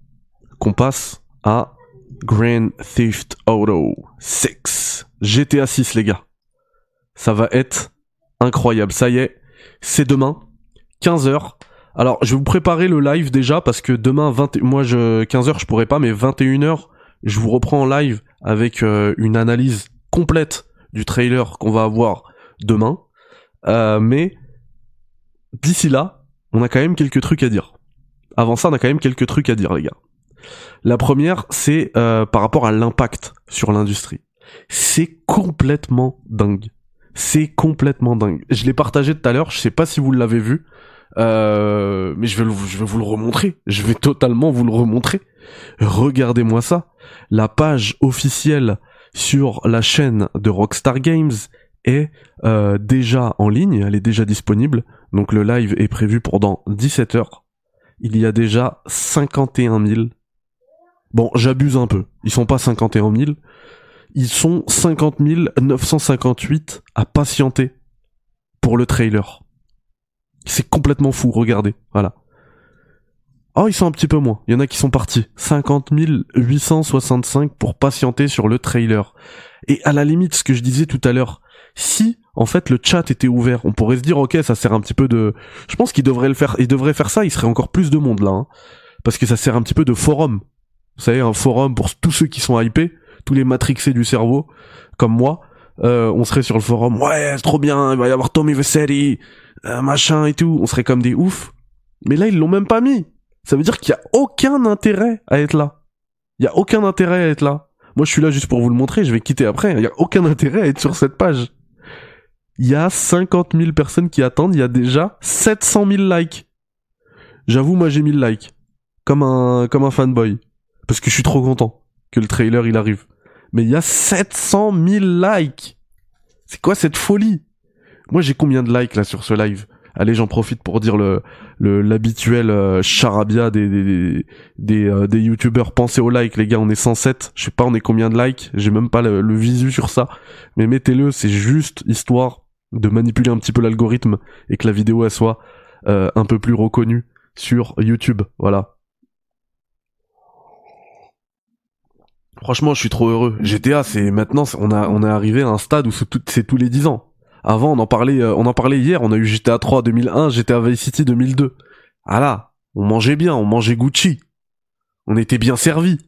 qu'on passe à Grand Theft Auto 6. GTA 6 les gars. Ça va être incroyable. Ça y est, c'est demain, 15h. Alors, je vais vous préparer le live déjà parce que demain 20 moi je 15h je pourrais pas mais 21h, je vous reprends en live avec euh, une analyse complète du trailer qu'on va avoir demain. Euh, mais d'ici là, on a quand même quelques trucs à dire. Avant ça, on a quand même quelques trucs à dire les gars. La première, c'est euh, par rapport à l'impact sur l'industrie. C'est complètement dingue. C'est complètement dingue. Je l'ai partagé tout à l'heure, je sais pas si vous l'avez vu, euh, mais je vais, je vais vous le remontrer. Je vais totalement vous le remontrer. Regardez-moi ça. La page officielle sur la chaîne de Rockstar Games est euh, déjà en ligne, elle est déjà disponible. Donc le live est prévu pour dans 17 heures. Il y a déjà 51 000. Bon, j'abuse un peu. Ils sont pas 51 000 ils sont 50 958 à patienter pour le trailer. C'est complètement fou, regardez, voilà. Oh, ils sont un petit peu moins. Il y en a qui sont partis. 50 865 pour patienter sur le trailer. Et à la limite, ce que je disais tout à l'heure, si en fait le chat était ouvert, on pourrait se dire ok, ça sert un petit peu de. Je pense qu'ils devraient le faire. Ils devraient faire ça. Il serait encore plus de monde là, hein. parce que ça sert un petit peu de forum. Vous savez, un forum pour tous ceux qui sont hypés, tous les matrixés du cerveau, comme moi. Euh, on serait sur le forum, ouais, c'est trop bien, il va y avoir Tommy Vessetti, euh, machin et tout. On serait comme des oufs. Mais là, ils l'ont même pas mis. Ça veut dire qu'il y a aucun intérêt à être là. Il y a aucun intérêt à être là. Moi, je suis là juste pour vous le montrer. Je vais quitter après. Il y a aucun intérêt à être sur cette page. Il y a 50 000 personnes qui attendent. Il y a déjà 700 000 likes. J'avoue, moi, j'ai mis le like. Comme un, comme un fanboy. Parce que je suis trop content que le trailer, il arrive. Mais il y a 700 000 likes. C'est quoi cette folie? Moi, j'ai combien de likes là sur ce live? Allez, j'en profite pour dire le l'habituel euh, charabia des des euh, des youtubeurs. Pensez au like, les gars. On est 107. Je sais pas, on est combien de likes. J'ai même pas le, le visu sur ça. Mais mettez-le. C'est juste histoire de manipuler un petit peu l'algorithme et que la vidéo elle soit euh, un peu plus reconnue sur YouTube. Voilà. Franchement, je suis trop heureux. GTA, c'est maintenant, on a on est arrivé à un stade où c'est tous les 10 ans. Avant, on en parlait, euh, on en parlait hier. On a eu GTA 3 2001, GTA Vice City 2002. Ah là, on mangeait bien, on mangeait Gucci. On était bien servi.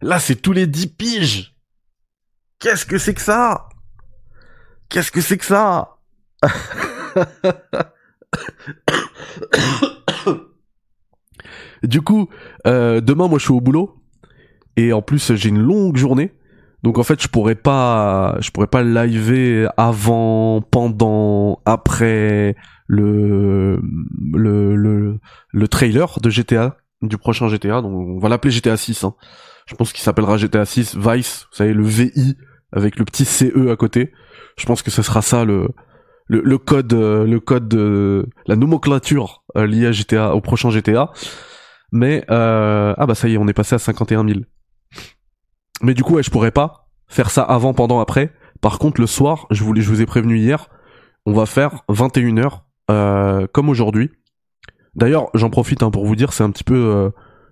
Là, c'est tous les 10 piges. Qu'est-ce que c'est que ça? Qu'est-ce que c'est que ça? Du coup, euh, demain, moi, je suis au boulot. Et en plus, j'ai une longue journée. Donc en fait, je pourrais pas, je pourrais pas liver avant, pendant, après le le le, le trailer de GTA du prochain GTA. Donc on va l'appeler GTA 6. Hein. Je pense qu'il s'appellera GTA 6 Vice. Vous savez le VI avec le petit CE à côté. Je pense que ce sera ça le le, le code le code de la nomenclature euh, liée à GTA au prochain GTA. Mais euh, ah bah ça y est, on est passé à 51 000. Mais du coup, ouais, je pourrais pas faire ça avant, pendant, après. Par contre, le soir, je vous, ai prévenu hier, on va faire 21h euh, comme aujourd'hui. D'ailleurs, j'en profite hein, pour vous dire, c'est un petit peu... Euh,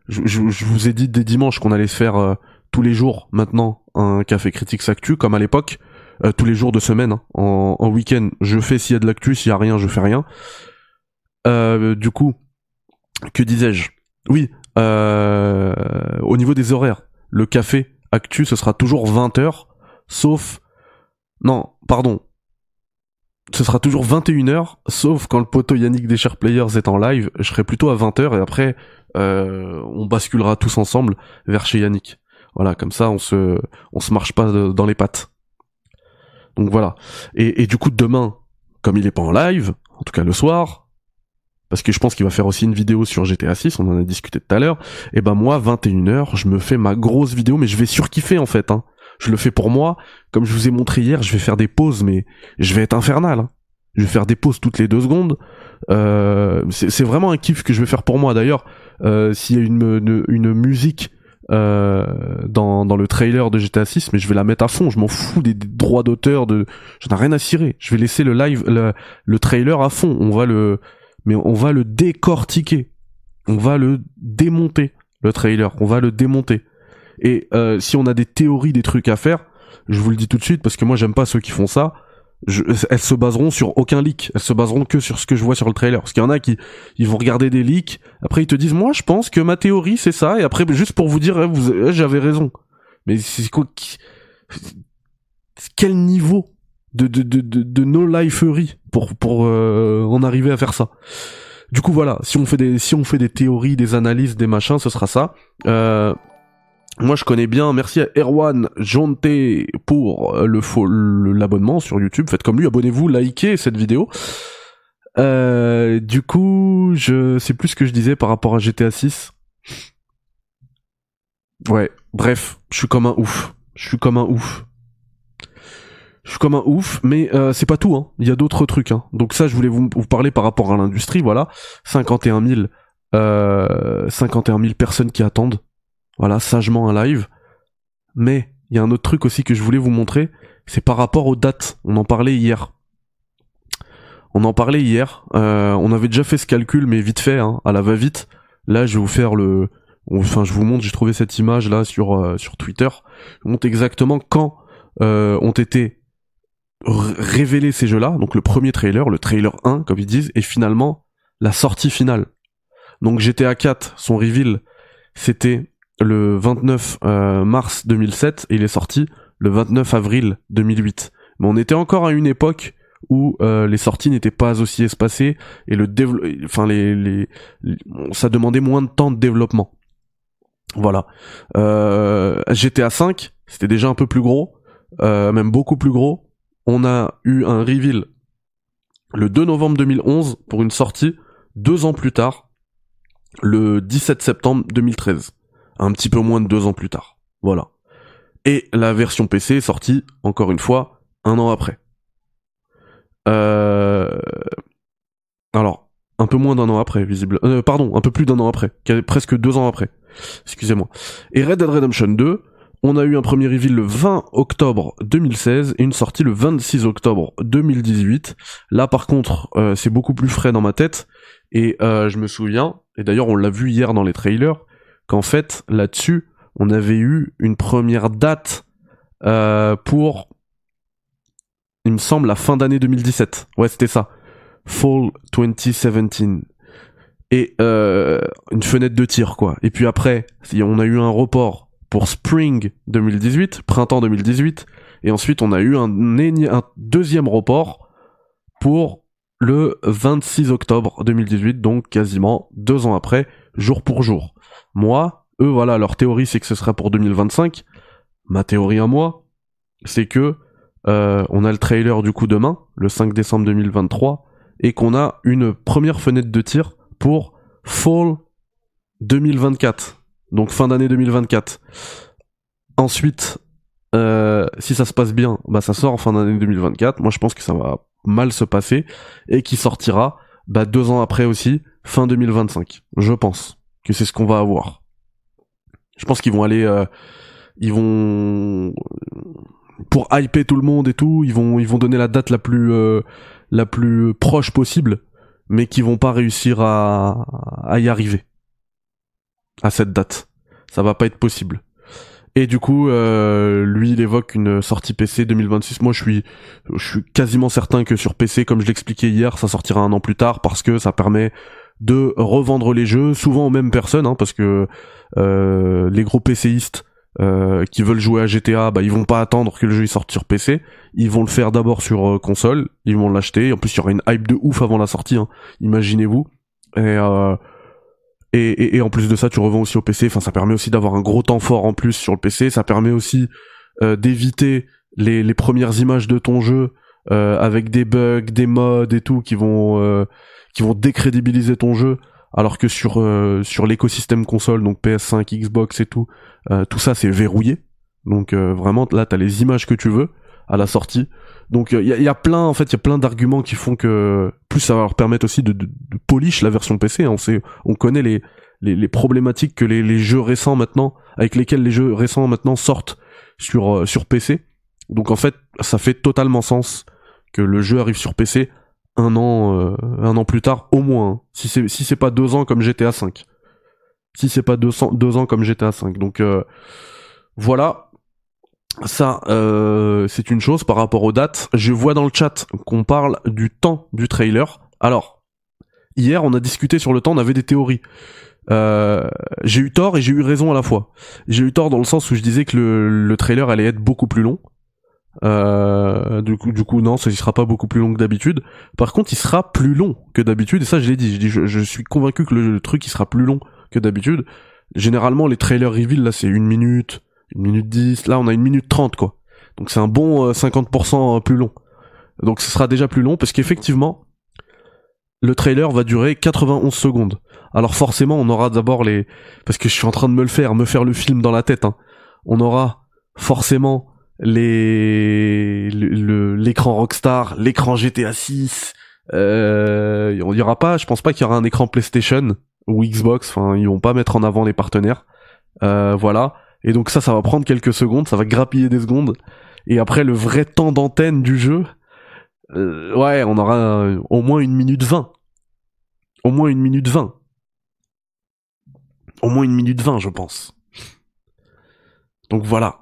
je, vous ai dit dès dimanche qu'on allait se faire euh, tous les jours maintenant un café critique actu, comme à l'époque, euh, tous les jours de semaine. hein. En, en week-end, je fais s'il y a de l'actu, s'il y a rien, je fais rien. Du coup, que disais-je? Oui, au niveau des horaires, le café actu, ce sera toujours 20h, sauf... Non, pardon. Ce sera toujours 21h, sauf quand le poteau Yannick des Chers Players est en live, je serai plutôt à 20h et après, euh, on basculera tous ensemble vers chez Yannick. Voilà, comme ça, on se, on se marche pas dans les pattes. Donc voilà. Et, et du coup, demain, comme il est pas en live, en tout cas le soir, parce que je pense qu'il va faire aussi une vidéo sur GTA 6, on en a discuté tout à l'heure, et ben moi, 21h, je me fais ma grosse vidéo, mais je vais surkiffer en fait, hein. Je le fais pour moi, comme je vous ai montré hier, je vais faire des pauses, mais je vais être infernal. hein. Je vais faire des pauses toutes les deux secondes. Euh, c'est vraiment un kiff que je vais faire pour moi. D'ailleurs, euh, s'il y a une, une, musique euh, dans, dans le trailer de GTA 6, mais je vais la mettre à fond. Je m'en fous des, droits d'auteur. De, j'en ai rien à cirer. Je vais laisser le live, le trailer à fond. On va le, mais on va le décortiquer. On va le démonter le trailer. On va le démonter. Et euh, si on a des théories, des trucs à faire, je vous le dis tout de suite parce que moi j'aime pas ceux qui font ça. Je, elles se baseront sur aucun leak. Elles se baseront que sur ce que je vois sur le trailer. Parce qu'il y en a qui ils vont regarder des leaks. Après ils te disent moi je pense que ma théorie c'est ça. Et après juste pour vous dire eh, eh, j'avais raison. Mais c'est quoi qui- Quel niveau? De de de de, de no liferie pour euh, en arriver à faire ça. Du coup voilà, si on fait des théories, des analyses, des machins, ce sera ça. Euh, moi, je connais bien. Merci à Erwan Jonte pour euh, l'abonnement sur YouTube. Faites comme lui, abonnez-vous, likez cette vidéo. Du coup, je sais plus ce que je disais par rapport à GTA 6. Ouais, bref, je suis comme un ouf. Je suis comme un ouf. Je suis comme un ouf, mais euh, c'est pas tout. Hein. Il y a d'autres trucs. Hein. Donc ça, je voulais vous, vous parler par rapport à l'industrie. Voilà, 51 000, euh, 51 000 personnes qui attendent voilà, sagement un live. Mais il y a un autre truc aussi que je voulais vous montrer, c'est par rapport aux dates. On en parlait hier. On en parlait hier. Euh, on avait déjà fait ce calcul, mais vite fait, hein, à la va-vite. Là, je vais vous faire le. Enfin, je vous montre. J'ai trouvé cette image là sur euh, sur Twitter. Je vous montre exactement quand euh, ont été r- révélés ces jeux-là. Donc le premier trailer, le trailer 1, comme ils disent, et finalement la sortie finale. Donc GTA 4, son reveal, c'était le 29 euh, mars 2007 et il est sorti le 29 avril 2008. Mais on était encore à une époque où euh, les sorties n'étaient pas aussi espacées et le enfin les, les- ça demandait moins de temps de développement. Voilà. Euh, GTA 5, c'était déjà un peu plus gros, euh, même beaucoup plus gros. On a eu un reveal le 2 novembre 2011 pour une sortie deux ans plus tard, le 17 septembre 2013 un petit peu moins de deux ans plus tard. Voilà. Et la version PC est sortie, encore une fois, un an après. Euh... Alors, un peu moins d'un an après, visible. Euh, pardon, un peu plus d'un an après, presque deux ans après. Excusez-moi. Et Red Dead Redemption 2, on a eu un premier reveal le 20 octobre 2016 et une sortie le 26 octobre 2018. Là, par contre, euh, c'est beaucoup plus frais dans ma tête. Et euh, je me souviens, et d'ailleurs on l'a vu hier dans les trailers, qu'en fait là-dessus on avait eu une première date euh, pour il me semble la fin d'année 2017 ouais c'était ça fall 2017 et euh, une fenêtre de tir quoi et puis après on a eu un report pour spring 2018 printemps 2018 Et ensuite, on a eu un, deuxième report pour le 26 octobre 2018, donc quasiment deux ans après, jour pour jour. Moi, eux, voilà, leur théorie, c'est que ce sera pour 2025. Ma théorie à moi, c'est que euh, on a le trailer du coup demain, le 5 décembre 2023, et qu'on a une première fenêtre de tir pour Fall 2024, donc fin d'année 2024. Ensuite, euh, si ça se passe bien, bah ça sort en fin d'année 2024. Moi, je pense que ça va mal se passer et qui sortira bah, deux ans après aussi, fin 2025. Je pense que c'est ce qu'on va avoir. Je pense qu'ils vont aller, euh, ils vont pour hyper tout le monde et tout, ils vont ils vont donner la date la plus euh, la plus proche possible, mais qui vont pas réussir à à y arriver à cette date. Ça va pas être possible. Et du coup, euh, lui, il évoque une sortie PC 2026. Moi, je suis, je suis quasiment certain que sur PC, comme je l'expliquais hier, ça sortira un an plus tard parce que ça permet de revendre les jeux, souvent aux mêmes personnes, hein, parce que euh, les gros PCistes euh, qui veulent jouer à GTA, bah ils vont pas attendre que le jeu sorte sur PC, ils vont le faire d'abord sur console, ils vont l'acheter. En plus, il y aura une hype de ouf avant la sortie, hein, imaginez-vous. Et et, en plus de ça, tu revends aussi au PC. Enfin, ça permet aussi d'avoir un gros temps fort en plus sur le PC. Ça permet aussi euh, d'éviter les, premières images de ton jeu euh, avec des bugs, des mods et tout qui vont euh, qui vont décrédibiliser ton jeu. Alors que sur sur l'écosystème console, donc PS5, Xbox et tout, tout ça c'est verrouillé. Donc vraiment là, t'as les images que tu veux à la sortie. Donc il y, a, y a plein en fait, il y a plein d'arguments qui font que plus ça va leur permettre aussi de, polish la version PC. hein. On sait, on connaît les les, problématiques que les, jeux récents maintenant, avec lesquels les jeux récents maintenant sortent sur euh, sur PC. Donc en fait, ça fait totalement sens que le jeu arrive sur PC un an euh, un an plus tard au moins. hein. Si c'est si c'est pas deux ans comme GTA 5. Si c'est pas deux, cents- deux ans comme GTA 5. Donc euh, voilà. Ça, euh, c'est une chose par rapport aux dates. Je vois dans le chat qu'on parle du temps du trailer. Alors, hier, on a discuté sur le temps, on avait des théories. Euh, j'ai eu tort et j'ai eu raison à la fois. J'ai eu tort dans le sens où je disais que le, le trailer allait être beaucoup plus long. Euh, du coup, non, ça il sera pas beaucoup plus long que d'habitude. Par contre, il sera plus long que d'habitude. Et ça, je l'ai dit. Je, dis, je suis convaincu que le, le truc il sera plus long que d'habitude. Généralement, les trailers reveal là, c'est une minute, une minute dix. Là, on a une minute trente, quoi. Donc c'est un bon euh, 50% plus long. Donc ce sera déjà plus long parce qu'effectivement, le trailer va durer 91 secondes. Alors forcément, on aura d'abord les... Parce que je suis en train de me le faire, me faire le film dans la tête. hein. On aura forcément les le- le- l'écran Rockstar, l'écran GTA 6. Euh, il y aura pas, je pense pas qu'il y aura un écran PlayStation ou Xbox. Enfin, ils vont pas mettre en avant les partenaires. Euh, voilà. Et donc ça, ça va prendre quelques secondes, ça va grappiller des secondes. Et après, le vrai temps d'antenne du jeu, euh, ouais, on aura au moins une minute vingt. Au moins une minute vingt. Au moins une minute vingt, je pense. Donc voilà.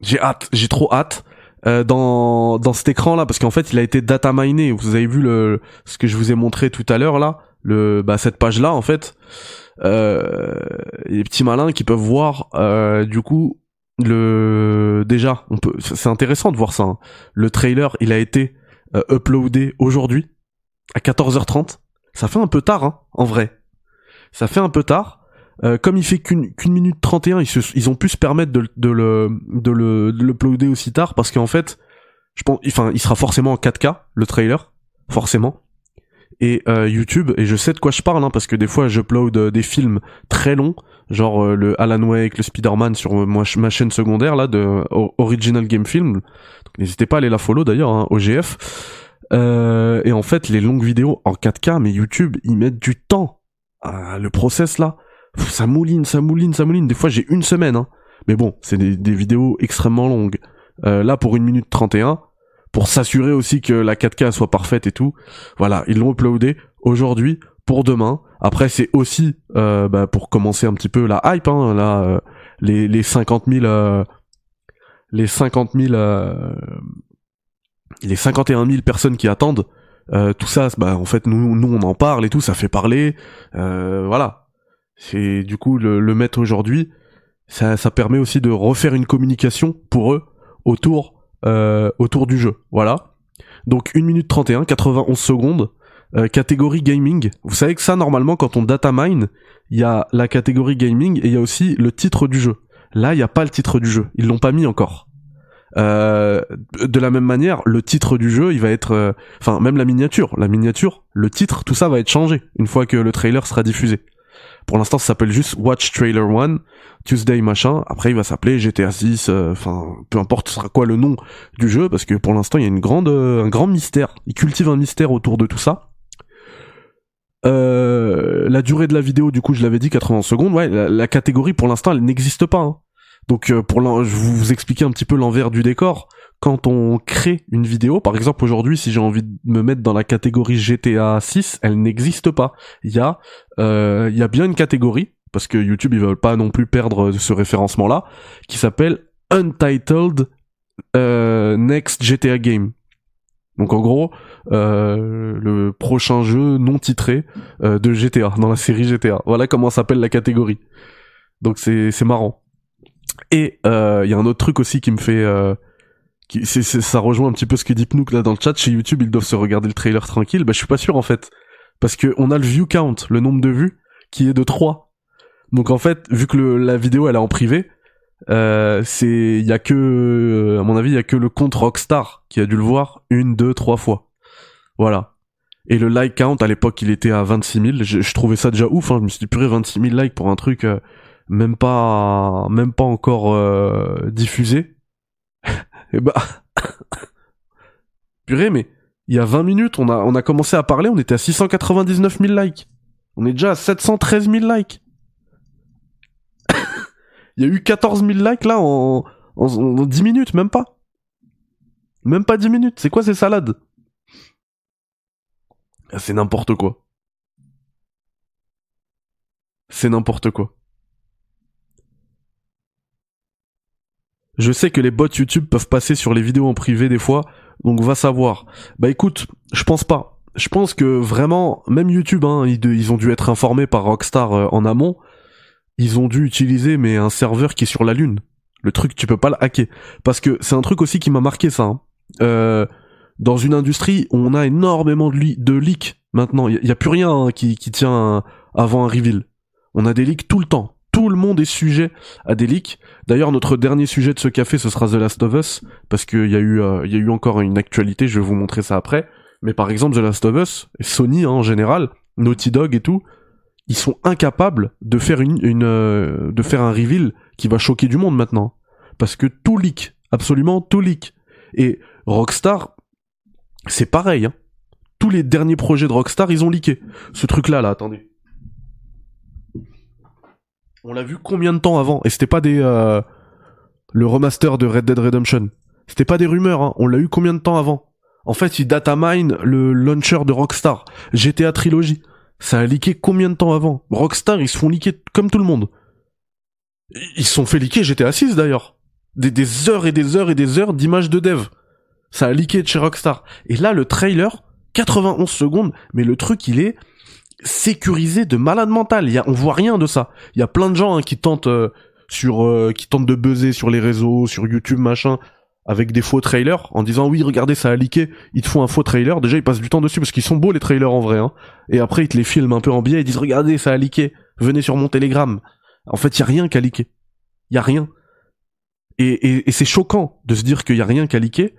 J'ai hâte, j'ai trop hâte. Euh, dans, dans cet écran là, parce qu'en fait il a été data miné. Vous avez vu le, ce que je vous ai montré tout à l'heure là, le, bah, cette page là en fait. Euh, les petits malins qui peuvent voir euh, du coup le déjà c'est intéressant de voir ça hein. le trailer il a été euh, uploadé aujourd'hui à 14h30 ça fait un peu tard hein, en vrai. Ça fait un peu tard. Euh, comme il fait qu'une qu'une minute 31 ils, se, ils ont pu se permettre de, de le de le de l'uploader aussi tard parce qu'en fait je pense enfin il sera forcément en 4K le trailer. Forcément et euh, YouTube et je sais de quoi je parle hein, parce que des fois j'upload euh, des films très longs genre euh, le Alan Wake le Spider-Man sur euh, moi, ma chaîne secondaire là de O- Original Game Film. N'hésitez pas à aller la follow d'ailleurs hein, OGF euh, et en fait les longues vidéos en 4K mais YouTube ils mettent du temps le process là. Ça mouline ça mouline ça mouline. Des fois j'ai une semaine hein. mais bon c'est des, des vidéos extrêmement longues. Euh, là pour une minute 31 pour s'assurer aussi que la 4K soit parfaite et tout. Voilà, ils l'ont uploadé aujourd'hui pour demain. Après, c'est aussi euh, bah, pour commencer un petit peu la hype. Hein, là, euh, les, les 50 000, euh, les 50 000, euh, les 51 000 personnes qui attendent. euh, tout ça, bah, en fait, nous, nous, on en parle et tout, ça fait parler. Euh, voilà. C'est du coup le, le mettre aujourd'hui, ça, ça permet aussi de refaire une communication pour eux autour euh, autour du jeu. Voilà. Donc 1 minute 31, 91 secondes, euh, catégorie gaming. Vous savez que ça, normalement, quand on data mine, il y a la catégorie gaming et il y a aussi le titre du jeu. Là, il n'y a pas le titre du jeu. Ils l'ont pas mis encore. Euh, de la même manière, le titre du jeu, il va être, euh, enfin même la miniature, la miniature, le titre, tout ça va être changé une fois que le trailer sera diffusé. Pour l'instant, ça s'appelle juste Watch Trailer One, Tuesday machin. Après, il va s'appeler GTA 6. euh, Enfin, peu importe ce sera quoi le nom du jeu, parce que pour l'instant, il y a une grande, euh, un grand mystère. Il cultive un mystère autour de tout ça. Euh, la durée de la vidéo, du coup, je l'avais dit, 80 secondes. Ouais, la, la catégorie pour l'instant, elle n'existe pas. hein. Donc, euh, pour je vous expliquer un petit peu l'envers du décor. Quand on crée une vidéo, par exemple aujourd'hui, si j'ai envie de me mettre dans la catégorie GTA 6, elle n'existe pas. Il y a, euh, il y a bien une catégorie parce que YouTube ils veulent pas non plus perdre ce référencement-là, qui s'appelle Untitled euh, Next GTA Game. Donc en gros, euh, le prochain jeu non titré euh, de GTA dans la série GTA. Voilà comment s'appelle la catégorie. Donc c'est marrant. Et euh, il y a un autre truc aussi qui me fait euh, qui, ça rejoint un petit peu ce que dit Pnouk là dans le chat. Chez YouTube, ils doivent se regarder le trailer tranquille. Bah, je suis pas sûr en fait. Parce que on a le view count, le nombre de vues, qui est de 3. Donc en fait, vu que le- la vidéo elle est en privé, euh, c'est, il y a que, euh, à mon avis, il y a que le compte Rockstar qui a dû le voir une, deux, trois fois. Voilà. Et le like count, à l'époque, il était à 26 000. Je, je trouvais ça déjà ouf. Hein. Je me suis dit, purée, 26 000 likes pour un truc euh, même pas, même pas encore euh, diffusé. Et bah, purée, mais il y a 20 minutes, on a, on a commencé à parler, on était à 699 000 likes. On est déjà à 713 000 likes. Il y a eu 14 000 likes là en, en, en 10 minutes, même pas. Même pas 10 minutes. C'est quoi ces salades? C'est n'importe quoi. C'est n'importe quoi. Je sais que les bots YouTube peuvent passer sur les vidéos en privé des fois, donc va savoir. Bah écoute, je pense pas. Je pense que vraiment, même YouTube, hein, ils, ont dû être informés par Rockstar euh, en amont. Ils ont dû utiliser mais un serveur qui est sur la lune. Le truc, tu peux pas le hacker. Parce que c'est un truc aussi qui m'a marqué ça. hein. Euh, dans une industrie on a énormément de, leaks maintenant. Il y, a plus rien hein, qui, tient un- avant un reveal. On a des leaks tout le temps. Tout le monde est sujet à des leaks. D'ailleurs, notre dernier sujet de ce café, ce sera The Last of Us, parce qu'il y a eu, euh, y a eu encore une actualité. Je vais vous montrer ça après. Mais par exemple, The Last of Us, Sony hein, en général, Naughty Dog et tout, ils sont incapables euh, de faire un reveal qui va choquer du monde maintenant, parce que tout leak, absolument tout leak. Et Rockstar, c'est pareil. Hein. Tous les derniers projets de Rockstar, ils ont leaké. Ce truc-là, là, attendez. On l'a vu combien de temps avant? Et c'était pas des euh, le remaster de Red Dead Redemption. C'était pas des rumeurs. Hein. On l'a eu combien de temps avant? En fait, ils datamine le launcher de Rockstar, GTA Trilogy. Ça a leaké combien de temps avant? Rockstar, ils se font leaker comme tout le monde. Ils se sont fait leaker GTA 6 d'ailleurs. Des, des heures et des heures et des heures d'images de dev. Ça a leaké de chez Rockstar. Et là, le trailer, 91 secondes, mais le truc, il est sécurisé de malade mental. Y a, on voit rien de ça. Il y a plein de gens hein, qui tentent euh, sur, euh, qui tentent de buzzer sur les réseaux, sur YouTube, machin, avec des faux trailers, en disant oui, regardez, ça a leaké. Ils te font un faux trailer. Déjà, ils passent du temps dessus parce qu'ils sont beaux les trailers en vrai. Hein. Et après, ils te les filment un peu en biais. Ils disent regardez, ça a leaké. Venez sur mon Telegram. En fait, il y a rien qu'à leaker. Il y a rien. Et, et, et c'est choquant de se dire qu'il y a rien qu'à leaker.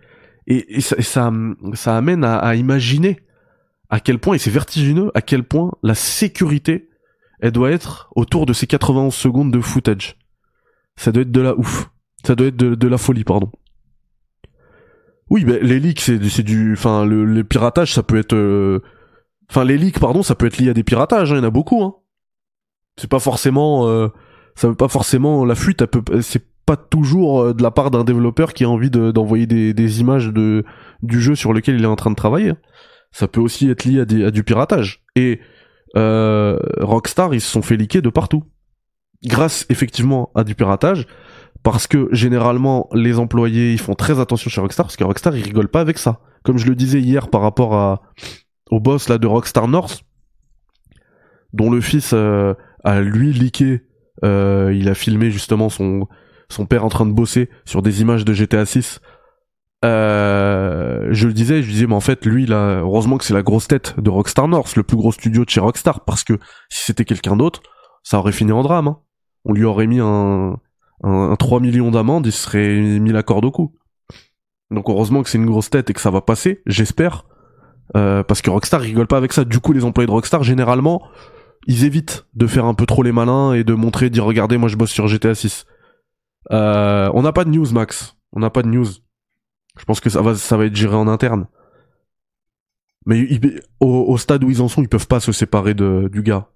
Et, et ça, ça, ça amène à, à imaginer à quel point, et c'est vertigineux, à quel point la sécurité, elle doit être autour de ces 91 secondes de footage. Ça doit être de la ouf. Ça doit être de, la folie, pardon. Oui, ben les leaks, c'est du, enfin le, le piratage, ça peut être, euh, enfin les leaks, pardon, ça peut être lié à des piratages. hein, Il y en a beaucoup. Hein. C'est pas forcément, euh, ça veut pas forcément la fuite. C'est pas toujours euh, de la part d'un développeur qui a envie de- d'envoyer des, des images de du jeu sur lequel il est en train de travailler. hein. Ça peut aussi être lié à, du piratage. Et euh, Rockstar, ils se sont fait liquer de partout, grâce effectivement à du piratage parce que généralement les employés ils font très attention chez Rockstar parce que Rockstar ils rigolent pas avec ça. Comme je le disais hier par rapport à au boss là de Rockstar North, dont le fils euh, a lui leaké, euh, il a filmé justement son son père en train de bosser sur des images de GTA 6 euh, je le disais, je disais, mais en fait, lui, là, heureusement que c'est la grosse tête de Rockstar North, le plus gros studio de chez Rockstar, parce que si c'était quelqu'un d'autre, ça aurait fini en drame. Hein. On lui aurait mis un, un, un 3 millions d'amende, il serait mis la corde au cou. Donc heureusement que c'est une grosse tête et que ça va passer, j'espère. Euh, parce que Rockstar rigole pas avec ça. Du coup, les employés de Rockstar, généralement, ils évitent de faire un peu trop les malins et de montrer, de dire regardez, moi je bosse sur GTA 6. Euh, on n'a pas de news, Max. On n'a pas de news. Je pense que ça va, ça va être géré en interne. Mais au, stade où ils en sont, ils peuvent pas se séparer de, du gars.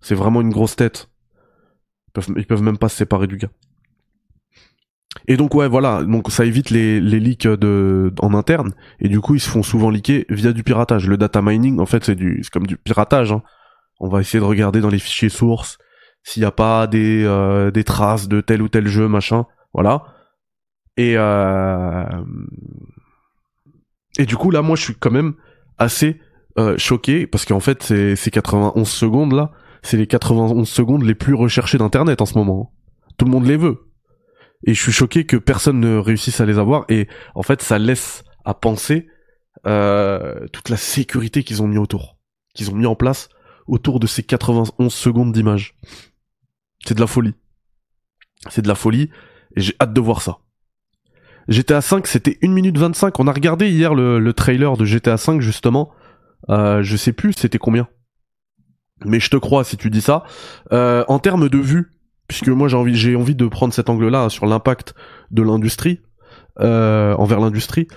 C'est vraiment une grosse tête. Ils peuvent, peuvent même pas se séparer du gars. Et donc ouais voilà, donc ça évite les, les leaks de en interne et du coup ils se font souvent leaker via du piratage. Le data mining en fait c'est du c'est comme du piratage. hein. On va essayer de regarder dans les fichiers sources s'il n'y a pas des euh, des traces de tel ou tel jeu machin, voilà. Et euh... et du coup là moi je suis quand même assez euh, choqué parce qu'en fait ces 91 secondes là, c'est les 91 secondes les plus recherchées d'internet en ce moment. Tout le monde les veut. Et je suis choqué que personne ne réussisse à les avoir. Et en fait ça laisse à penser euh, toute la sécurité qu'ils ont mis autour qu'ils ont mis en place autour de ces 91 secondes d'image c'est de la folie. C'est de la folie. Et j'ai hâte de voir ça GTA 5 c'était 1 minute 25 on a regardé hier le, le trailer de GTA 5 justement euh, je sais plus c'était combien mais je te crois si tu dis ça euh, en termes de vues puisque moi j'ai envie j'ai envie de prendre cet angle-là sur l'impact de l'industrie euh, envers l'industrie.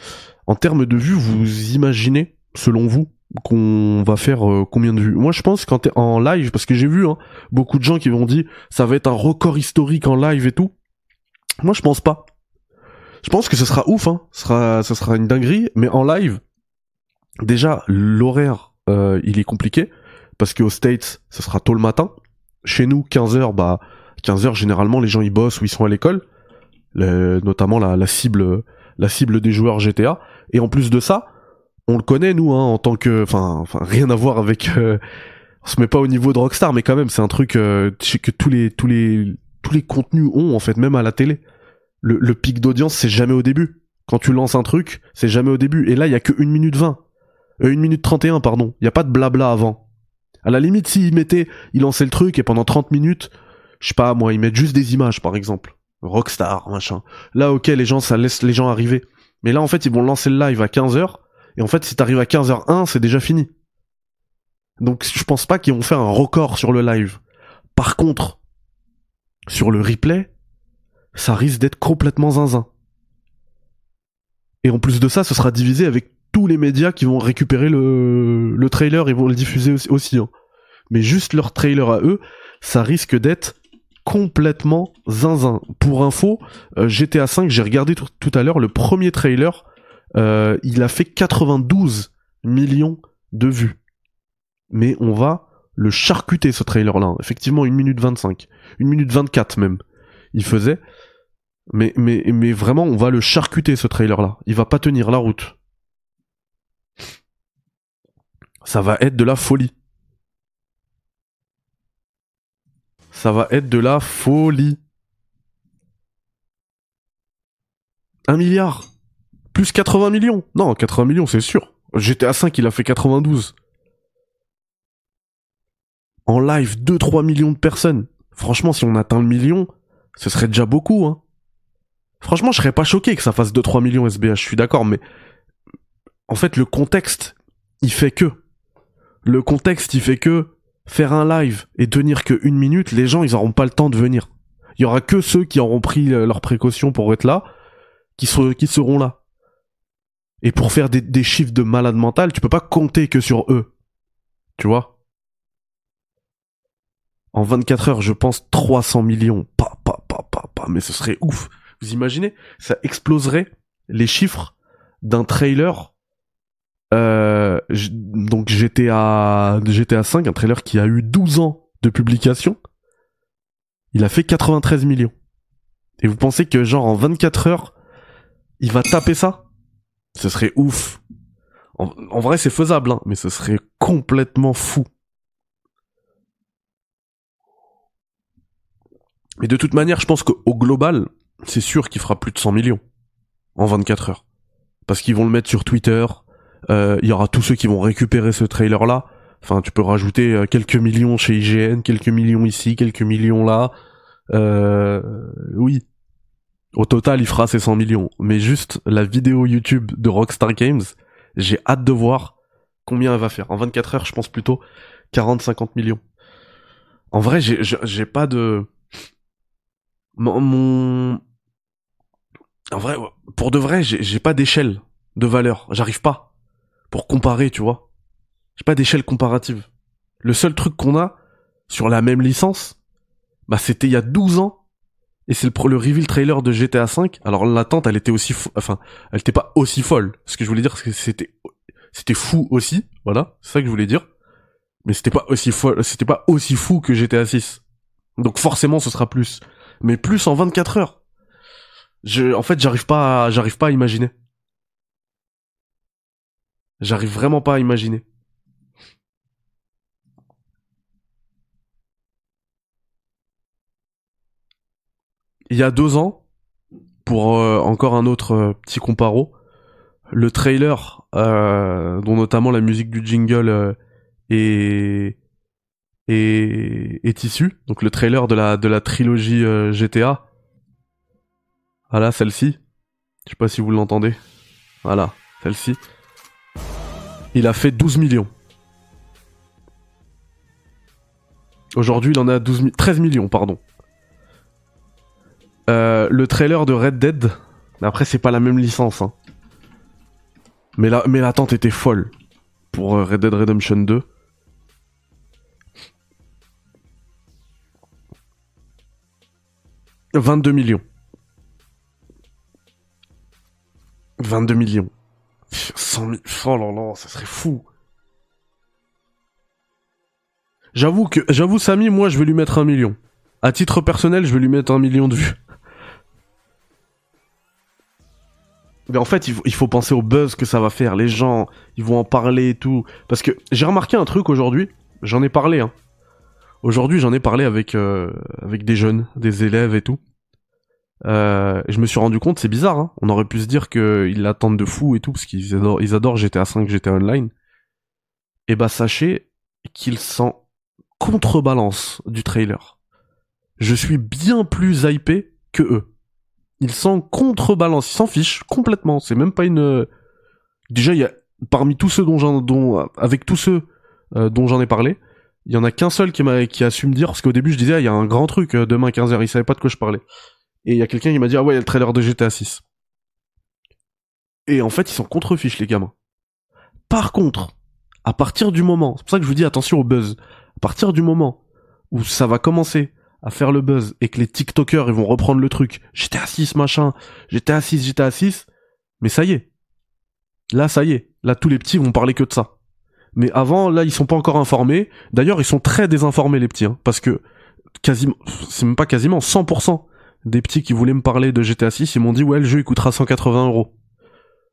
En termes de vues, vous imaginez, selon vous, qu'on va faire euh, combien de vues? Moi, je pense qu'en en live, parce que j'ai vu hein, beaucoup de gens qui m'ont dit ça va être un record historique en live et tout. Moi, je pense pas. Je pense que ce sera ouf, hein. Ce sera, une dinguerie, mais en live, déjà l'horaire, euh, il est compliqué parce qu'aux States, ce sera tôt le matin. Chez nous, 15 h bah 15 h généralement les gens ils bossent ou ils sont à l'école, Le- notamment la, cible la cible des joueurs GTA. Et en plus de ça, on le connaît nous hein, en tant que, enfin, enfin rien à voir avec, euh, on se met pas au niveau de Rockstar, mais quand même c'est un truc euh, que tous les tous les tous les contenus ont en fait, même à la télé. Le, pic d'audience c'est jamais au début. Quand tu lances un truc, c'est jamais au début. Et là il y a que 1 minute 20. Euh, 1 minute 31 pardon. Il y a pas de blabla avant. À la limite s'ils mettaient, ils lançaient le truc et pendant 30 minutes, je sais pas moi, ils mettent juste des images par exemple. Rockstar, machin. Là, ok, les gens, ça laisse les gens arriver. Mais là, en fait, ils vont lancer le live à 15h. Et en fait, si t'arrives à 15h01, c'est déjà fini. Donc, je pense pas qu'ils vont faire un record sur le live. Par contre, sur le replay, ça risque d'être complètement zinzin. Et en plus de ça, ce sera divisé avec tous les médias qui vont récupérer le, le trailer et vont le diffuser aussi. hein. Mais juste leur trailer à eux, ça risque d'être complètement zinzin. Pour info, euh, GTA V, j'ai regardé tout, à l'heure le premier trailer, euh, il a fait 92 millions de vues. Mais on va le charcuter ce trailer là. Effectivement, 1 minute 25, 1 minute 24 même. Il faisait mais mais mais vraiment on va le charcuter ce trailer là. Il va pas tenir la route. Ça va être de la folie. Ça va être de la folie. Un milliard. Plus 80 millions. Non, 80 millions, c'est sûr. GTA 5, il a fait 92. En live, 2-3 millions de personnes. Franchement, si on atteint le million, ce serait déjà beaucoup, hein. Franchement, je serais pas choqué que ça fasse 2-3 millions SBH, je suis d'accord, mais en fait, le contexte, il fait que. Le contexte, il fait que faire un live et tenir que une minute, les gens, ils auront pas le temps de venir. Il y aura que ceux qui auront pris leurs précautions pour être là, qui, ser- qui seront là. Et pour faire des, des chiffres de malade mental, tu peux pas compter que sur eux. Tu vois? En 24 heures, je pense 300 millions. Pa, pa, pa, pa, pa. Mais ce serait ouf. Vous imaginez Ça exploserait les chiffres d'un trailer. Euh, donc GTA, GTA 5, un trailer qui a eu 12 ans de publication. Il a fait 93 millions. Et vous pensez que genre en 24 heures, il va taper ça? Ce serait ouf. En, en vrai, c'est faisable, hein, mais ce serait complètement fou. Mais de toute manière, je pense qu'au global, c'est sûr qu'il fera plus de 100 millions en 24 heures. parce qu'ils vont le mettre sur Twitter. Euh, Il y aura tous ceux qui vont récupérer ce trailer là. Enfin, tu peux rajouter euh, quelques millions chez IGN, quelques millions ici, quelques millions là. Euh, oui. Au total, il fera ses 100 millions. Mais juste la vidéo YouTube de Rockstar Games, j'ai hâte de voir combien elle va faire. En 24 heures, je pense plutôt 40-50 millions. En vrai, j'ai pas de... Mon... mon- En vrai, pour de vrai, j'ai pas d'échelle de valeur. J'arrive pas. Pour comparer, tu vois. J'ai pas d'échelle comparative. Le seul truc qu'on a sur la même licence, bah c'était il y a 12 ans. Et c'est le, le reveal trailer de GTA V. Alors l'attente, elle était aussi, enfin, elle était pas aussi folle. Ce que je voulais dire, c'était, c'était fou aussi. Voilà, c'est ça que je voulais dire. Mais c'était pas aussi folle, c'était pas aussi fou que GTA 6. Donc forcément, ce sera plus. Mais plus en 24 heures. En fait, j'arrive pas, j'arrive pas à imaginer. J'arrive vraiment pas à imaginer. Il y a deux ans, pour euh, encore un autre euh, petit comparo, le trailer, euh, dont notamment la musique du jingle est, est, est issu, donc le trailer de la, de la trilogie euh, GTA. Voilà, celle-ci. Je sais pas si vous l'entendez. Voilà, celle-ci. Il a fait 12 millions. Aujourd'hui, il en a 12 mi- 13 millions, pardon. Euh, le trailer de Red Dead, après c'est pas la même licence, hein. Mais la- mais l'attente était folle pour euh, Red Dead Redemption 2. « 22 millions. 22 millions. Pff, 100 000... Oh là là, ça serait fou. J'avoue que, j'avoue Samy, moi je vais lui mettre un million. À titre personnel, je vais lui mettre un million de vues. Mais en fait, il faut, il faut penser au buzz que ça va faire. Les gens, ils vont en parler et tout. Parce que j'ai remarqué un truc aujourd'hui. J'en ai parlé. Hein. Aujourd'hui, j'en ai parlé avec euh, avec des jeunes, des élèves et tout. Euh, je me suis rendu compte, c'est bizarre. Hein. On aurait pu se dire qu'ils l'attendent de fou et tout parce qu'ils adorent, ils adorent GTA 5, GTA Online. Et bah sachez qu'ils s'en contrebalancent du trailer. Je suis bien plus hypé que eux ils s'en contrebalancent, ils s'en fichent complètement. C'est même pas une. Déjà, il y a parmi tous ceux dont j'en, dont avec tous ceux euh, dont j'en ai parlé, il y en a qu'un seul qui m'a qui a su me dire parce qu'au début je disais ah, il y a un grand truc euh, demain 15h, il savait pas de quoi je parlais. Et il y a quelqu'un qui m'a dit ah ouais, il y a le trailer de GTA 6. Et en fait, ils s'en contrefichent les gamins. Par contre, à partir du moment, c'est pour ça que je vous dis attention au buzz. À partir du moment où ça va commencer à faire le buzz et que les TikTokers ils vont reprendre le truc. J'étais à 6 machin, j'étais à 6, j'étais à 6. Mais ça y est. Là, ça y est. Là, tous les petits vont parler que de ça. Mais avant, là, ils sont pas encore informés. D'ailleurs, ils sont très désinformés, les petits, hein, parce que quasiment, c'est même pas quasiment, 100% des petits qui voulaient me parler de GTA 6, ils m'ont dit, ouais, le jeu, il coûtera 180 euros.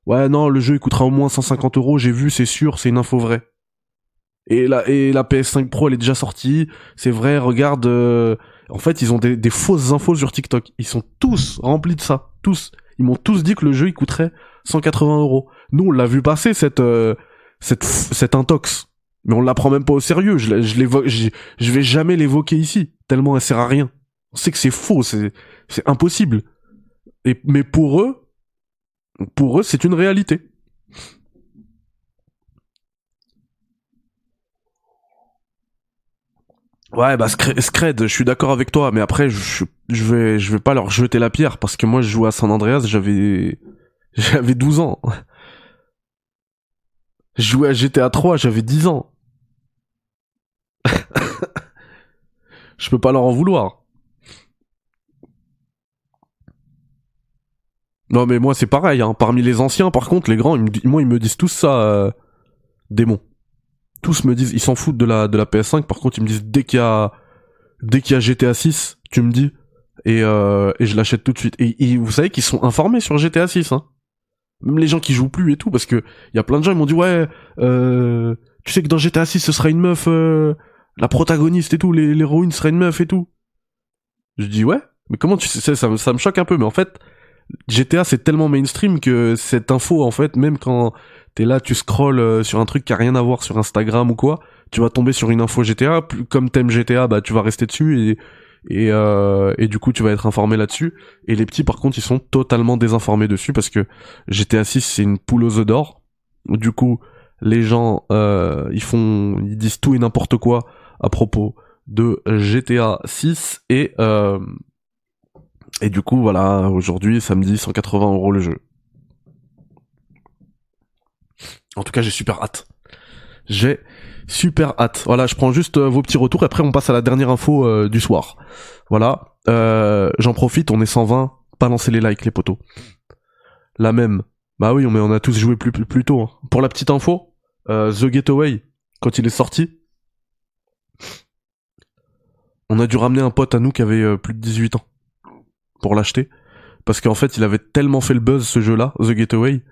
Ouais, non, le jeu, il coûtera au moins 150 euros, j'ai vu, c'est sûr, c'est une info vraie. Et la, et la PS5 Pro, elle est déjà sortie. C'est vrai, regarde, euh, en fait, ils ont des, des fausses infos sur TikTok. Ils sont tous remplis de ça. Tous. Ils m'ont tous dit que le jeu, il coûterait 180 euros. Nous, on l'a vu passer, cette, euh, cette, cette intox. Mais on la prend même pas au sérieux. Je, je vais jamais l'évoquer ici. Tellement elle sert à rien. On sait que c'est faux, c'est, impossible. Et, mais pour eux, pour eux, c'est une réalité. Ouais, bah Scred, Scred, je suis d'accord avec toi, mais après je, je vais je vais pas leur jeter la pierre parce que moi je jouais à San Andreas, j'avais j'avais 12 ans. Je jouais à GTA 3, j'avais 10 ans. je peux pas leur en vouloir. Non mais moi c'est pareil, hein. parmi les anciens par contre, les grands, ils me, moi ils me disent tous ça, euh, démon. Tous me disent, ils s'en foutent de la, de la PS5, par contre ils me disent dès qu'il y a, dès qu'il y a GTA 6, tu me dis, et, euh, et je l'achète tout de suite. Et, et vous savez qu'ils sont informés sur GTA 6, hein. Même les gens qui jouent plus et tout, parce que il y a plein de gens, ils m'ont dit, ouais, euh, tu sais que dans GTA 6 ce sera une meuf, euh, la protagoniste et tout, l'hé- l'héroïne sera une meuf et tout. Je dis, ouais, mais comment tu sais, ça, ça me choque un peu, mais en fait, GTA c'est tellement mainstream que cette info en fait même quand t'es là tu scrolles euh, sur un truc qui a rien à voir sur Instagram ou quoi tu vas tomber sur une info GTA comme t'aimes GTA bah tu vas rester dessus et et euh, et du coup tu vas être informé là-dessus. Et les petits par contre ils sont totalement désinformés dessus parce que GTA 6 c'est une poule aux œufs d'or. Du coup les gens euh, ils font ils disent tout et n'importe quoi à propos de GTA 6 et euh, et du coup voilà aujourd'hui samedi 180 euros le jeu. En tout cas j'ai super hâte j'ai super hâte. Voilà je prends juste euh, vos petits retours après on passe à la dernière info euh, du soir. Voilà. Euh, j'en profite on est 120 balancez les likes les potos. La même. Bah oui mais on a tous joué plus tôt hein. pour la petite info The Getaway quand il est sorti on a dû ramener un pote à nous qui avait plus de 18 ans pour l'acheter. Parce qu'en fait il avait tellement fait le buzz ce jeu là The Getaway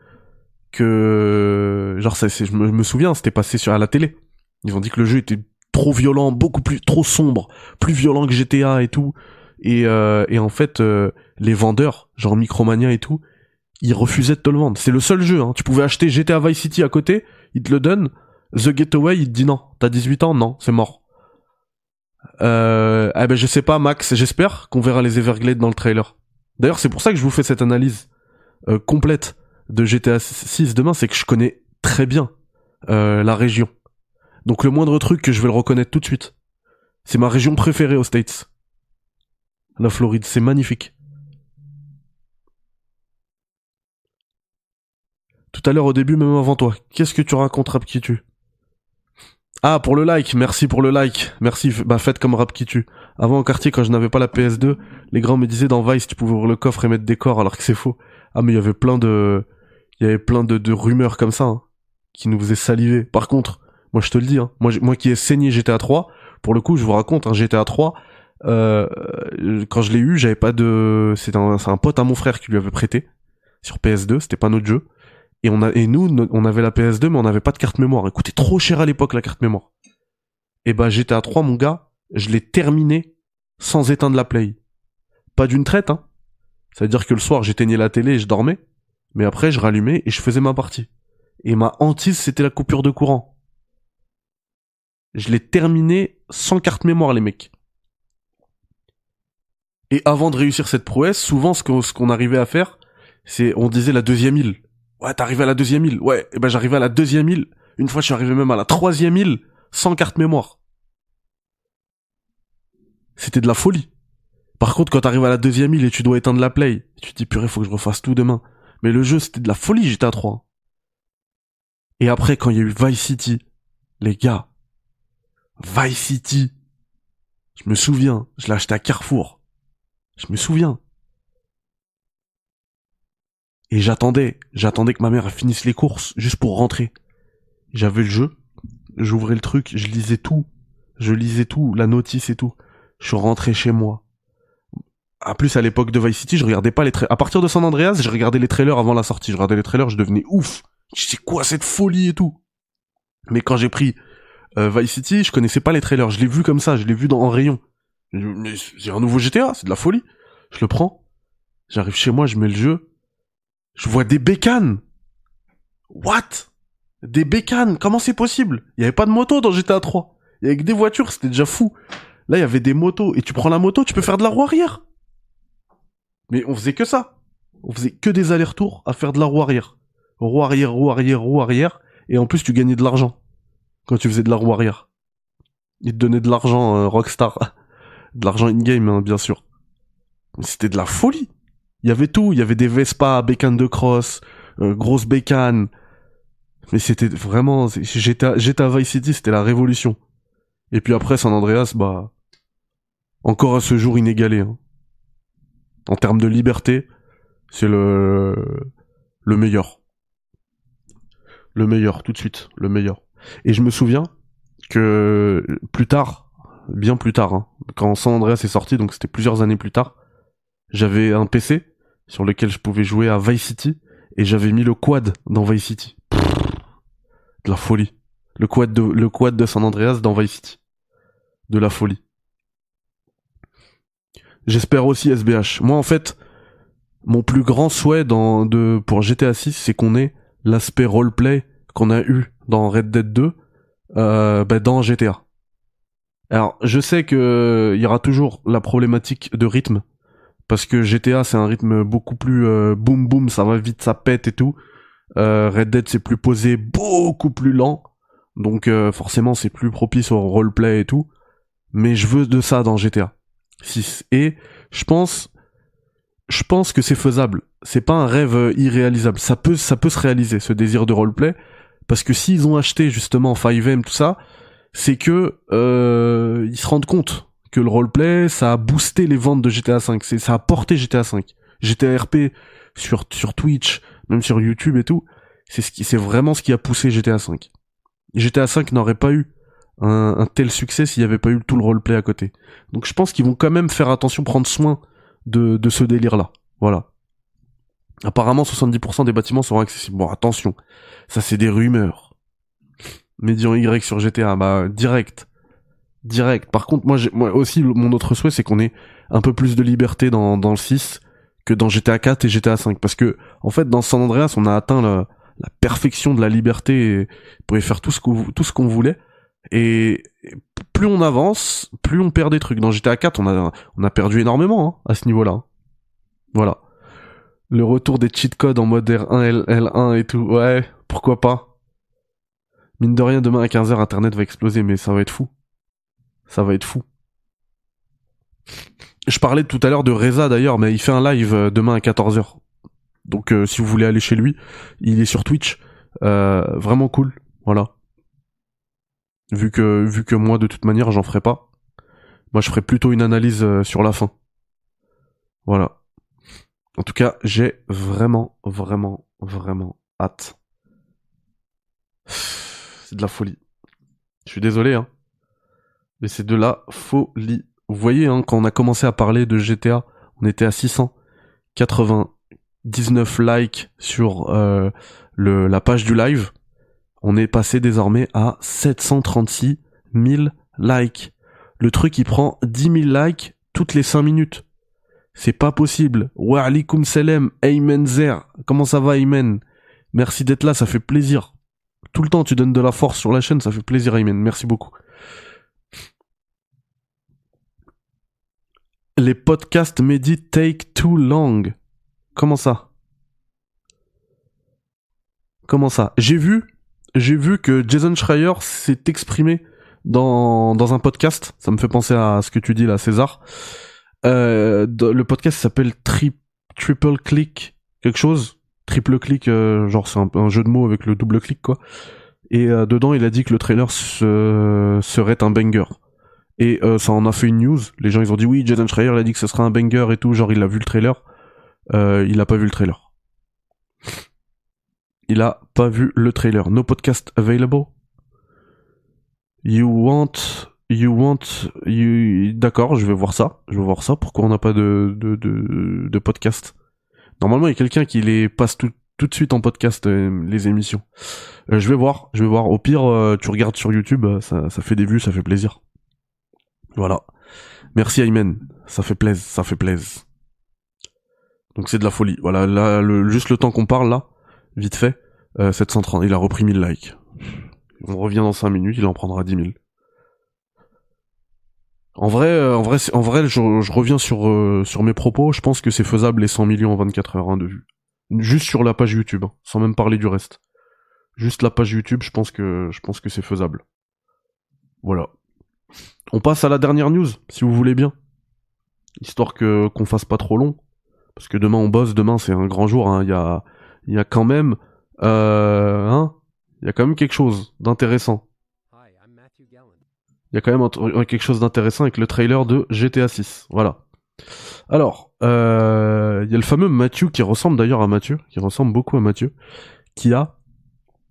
que genre ça, je me, je me souviens c'était passé sur à la télé. Ils ont dit que le jeu était trop violent beaucoup plus trop sombre plus violent que GTA et tout. Et, euh, et en fait euh, les vendeurs genre Micromania et tout ils refusaient de te le vendre. C'est le seul jeu hein. tu pouvais acheter GTA Vice City à côté ils te le donnent. The Getaway il te dit non. T'as 18 ans non c'est mort. Euh, eh ben je sais pas Max, j'espère qu'on verra les Everglades dans le trailer. D'ailleurs c'est pour ça que je vous fais cette analyse euh, complète de GTA 6 demain, c'est que je connais très bien euh, la région. Donc le moindre truc que je vais le reconnaître tout de suite. C'est ma région préférée aux States. La Floride, c'est magnifique. Tout à l'heure au début, même avant toi, qu'est-ce que tu racontes Rap qui tue Ah, pour le like, merci pour le like. Merci, bah faites comme Rap qui tue. Avant au quartier, quand je n'avais pas la PS2, les grands me disaient dans Vice, tu pouvais ouvrir le coffre et mettre des corps, alors que c'est faux. Ah, mais il y avait plein de, il y avait plein de, rumeurs comme ça, hein, qui nous faisaient saliver. Par contre, moi je te le dis, hein, moi, moi qui ai saigné GTA 3, pour le coup, je vous raconte, un GTA 3, euh, quand je l'ai eu, j'avais pas de, c'est un, un pote à mon frère qui lui avait prêté sur PS2, c'était pas notre jeu. Et on a, et nous, no- on avait la PS2, mais on n'avait pas de carte mémoire. Elle coûtait trop cher à l'époque, la carte mémoire. Et bah, GTA 3, mon gars, je l'ai terminé sans éteindre la play. Pas d'une traite, hein. Ça veut dire que le soir, j'éteignais la télé et je dormais. Mais après, je rallumais et je faisais ma partie. Et ma hantise, c'était la coupure de courant. Je l'ai terminé sans carte mémoire, les mecs. Et avant de réussir cette prouesse, souvent, ce qu'on, arrivait à faire, c'est, on disait la deuxième île. Ouais, t'arrives à la deuxième île. Ouais, et ben j'arrivais à la deuxième île. Une fois, je suis arrivé même à la troisième île, sans carte mémoire. C'était de la folie. Par contre, quand t'arrives à la deuxième île et tu dois éteindre la play, tu te dis purée, faut que je refasse tout demain. Mais le jeu, c'était de la folie, j'étais à 3. Et après, quand il y a eu Vice City, les gars, Vice City, je me souviens, je l'ai acheté à Carrefour. Je me souviens. Et j'attendais, j'attendais que ma mère finisse les courses juste pour rentrer. J'avais le jeu, j'ouvrais le truc, je lisais tout, je lisais tout, la notice et tout. Je suis rentré chez moi. En plus, à l'époque de Vice City, je regardais pas les trailers. À partir de San Andreas, je regardais les trailers avant la sortie. Je regardais les trailers, je devenais ouf. C'est quoi cette folie et tout? Mais quand j'ai pris euh, Vice City, je connaissais pas les trailers. Je l'ai vu comme ça, je l'ai vu dans en rayon. C'est un nouveau GTA, c'est de la folie. Je le prends. J'arrive chez moi, je mets le jeu. Je vois des bécanes. What? Des bécanes Comment c'est possible? Il y avait pas de moto dans GTA 3. Il y avait que des voitures, c'était déjà fou. Là, il y avait des motos. Et tu prends la moto, tu peux faire de la roue arrière. Mais on faisait que ça. On faisait que des allers-retours à faire de la roue arrière. Roue arrière, roue arrière, roue arrière. Et en plus, tu gagnais de l'argent. Quand tu faisais de la roue arrière. Ils te donnaient de l'argent, euh, Rockstar. De l'argent in-game, hein, bien sûr. C'était de la folie. Il y avait tout. Il y avait des Vespa, bécanes de cross, euh, grosses bécanes. Mais c'était vraiment... GTA, GTA Vice City, c'était la révolution. Et puis après, San Andreas, bah... Encore à ce jour inégalé. hein. En termes de liberté, c'est le... le meilleur. Le meilleur, tout de suite. Le meilleur. Et je me souviens que plus tard, bien plus tard, hein, quand San Andreas est sorti, donc c'était plusieurs années plus tard, j'avais un PC sur lequel je pouvais jouer à Vice City et j'avais mis le quad dans Vice City. De la folie. Le quad le quad de San Andreas dans Vice City. De la folie. J'espère aussi SBH. Moi, en fait, mon plus grand souhait de pour GTA 6, c'est qu'on ait l'aspect roleplay qu'on a eu dans Red Dead 2 euh, bah, dans GTA. Alors, je sais que il y aura toujours la problématique de rythme parce que GTA c'est un rythme beaucoup plus euh, boum boum, ça va vite, ça pète et tout. Euh, Red Dead c'est plus posé, beaucoup plus lent. Donc euh, forcément c'est plus propice au roleplay et tout. Mais je veux de ça dans GTA 6 et je pense je pense que c'est faisable. C'est pas un rêve euh, irréalisable. Ça peut ça peut se réaliser ce désir de roleplay parce que s'ils ont acheté justement 5M tout ça, c'est que euh, ils se rendent compte que le roleplay ça a boosté les ventes de GTA 5, c'est ça a porté GTA 5. GTA RP sur sur Twitch, même sur YouTube et tout, c'est ce qui c'est vraiment ce qui a poussé GTA 5. GTA 5 n'aurait pas eu un, tel succès s'il n'y avait pas eu tout le roleplay à côté. Donc je pense qu'ils vont quand même faire attention, prendre soin de, ce délire-là. Voilà. Apparemment, 70% des bâtiments seront accessibles. Bon, attention, ça c'est des rumeurs. Médian Y sur GTA, bah direct, direct. Par contre, moi, aussi, mon autre souhait, c'est qu'on ait un peu plus de liberté dans, le 6 que dans GTA 4 et GTA 5, parce que en fait, dans San Andreas, on a atteint la, perfection de la liberté, et on pouvait faire tout ce qu'on voulait. Et plus on avance, plus on perd des trucs. Dans GTA 4, on a on a perdu énormément hein, à ce niveau-là. Voilà. Le retour des cheat codes en mode R1, L, L1 et tout. Ouais, pourquoi pas. Mine de rien, demain à 15h, Internet va exploser, mais ça va être fou. Ça va être fou. Je parlais tout à l'heure de Reza d'ailleurs, mais il fait un live euh, demain à 14h. Donc euh, si vous voulez aller chez lui, il est sur Twitch. Euh, vraiment cool. Voilà. Vu que, vu que moi, de toute manière, j'en ferai pas. Moi, je ferai plutôt une analyse euh, sur la fin. Voilà. En tout cas, j'ai vraiment, vraiment, vraiment hâte. C'est de la folie. Je suis désolé, hein. Mais c'est de la folie. Vous voyez, hein, quand on a commencé à parler de GTA, on était à 699 likes sur euh, le, la page du live. On est passé désormais à 736 000 likes. Le truc, il prend 10 000 likes toutes les 5 minutes. C'est pas possible. Wa alaikum salam, Ayman Zer. Comment ça va, Ayman? Merci d'être là, ça fait plaisir. Tout le temps, tu donnes de la force sur la chaîne, ça fait plaisir, Ayman. Merci beaucoup. Les podcasts Mehdi take too long. Comment ça? Comment ça? J'ai vu, j'ai vu que Jason Schreier s'est exprimé dans, dans un podcast. Ça me fait penser à ce que tu dis là, César. Euh, le podcast s'appelle Tri- Triple Click quelque chose. Triple clic, euh, genre c'est un, un jeu de mots avec le double clic quoi. Et euh, dedans, il a dit que le trailer se- serait un banger. Et euh, ça en a fait une news. Les gens ils ont dit oui, Jason Schreier il a dit que ce serait un banger et tout. Genre il a vu le trailer. Euh, il a pas vu le trailer. Il a pas vu le trailer. No podcast available? You want, you want, you... D'accord, je vais voir ça. Je vais voir ça. Pourquoi on n'a pas de, podcast? Normalement, il y a quelqu'un qui les passe tout, de suite en podcast, euh, les émissions. Euh, je vais voir, je vais voir. Au pire, euh, tu regardes sur YouTube, ça, fait des vues, ça fait plaisir. Voilà. Merci Aymen, ça fait plaisir, ça fait plaisir. Donc c'est de la folie. Voilà, juste le temps qu'on parle là, vite fait, euh, 730, il a repris 1000 likes. On revient dans 5 minutes, il en prendra 10 000. En vrai, euh, en vrai, je, reviens sur euh, sur mes propos. Je pense que c'est faisable les 100 millions en 24 heures hein, de vues. Juste sur la page YouTube, hein, sans même parler du reste. Juste la page YouTube, je pense que je pense que c'est faisable. Voilà. On passe à la dernière news, si vous voulez bien, histoire que qu'on fasse pas trop long, parce que demain on bosse. Demain c'est un grand jour. hein. Il y a il y a quand même euh, hein, il y a quand même quelque chose d'intéressant. Il y a quand même un- quelque chose d'intéressant avec le trailer de GTA 6. Voilà. Alors, euh, il y a le fameux Mathieu qui ressemble d'ailleurs à Mathieu, qui ressemble beaucoup à Mathieu, qui a,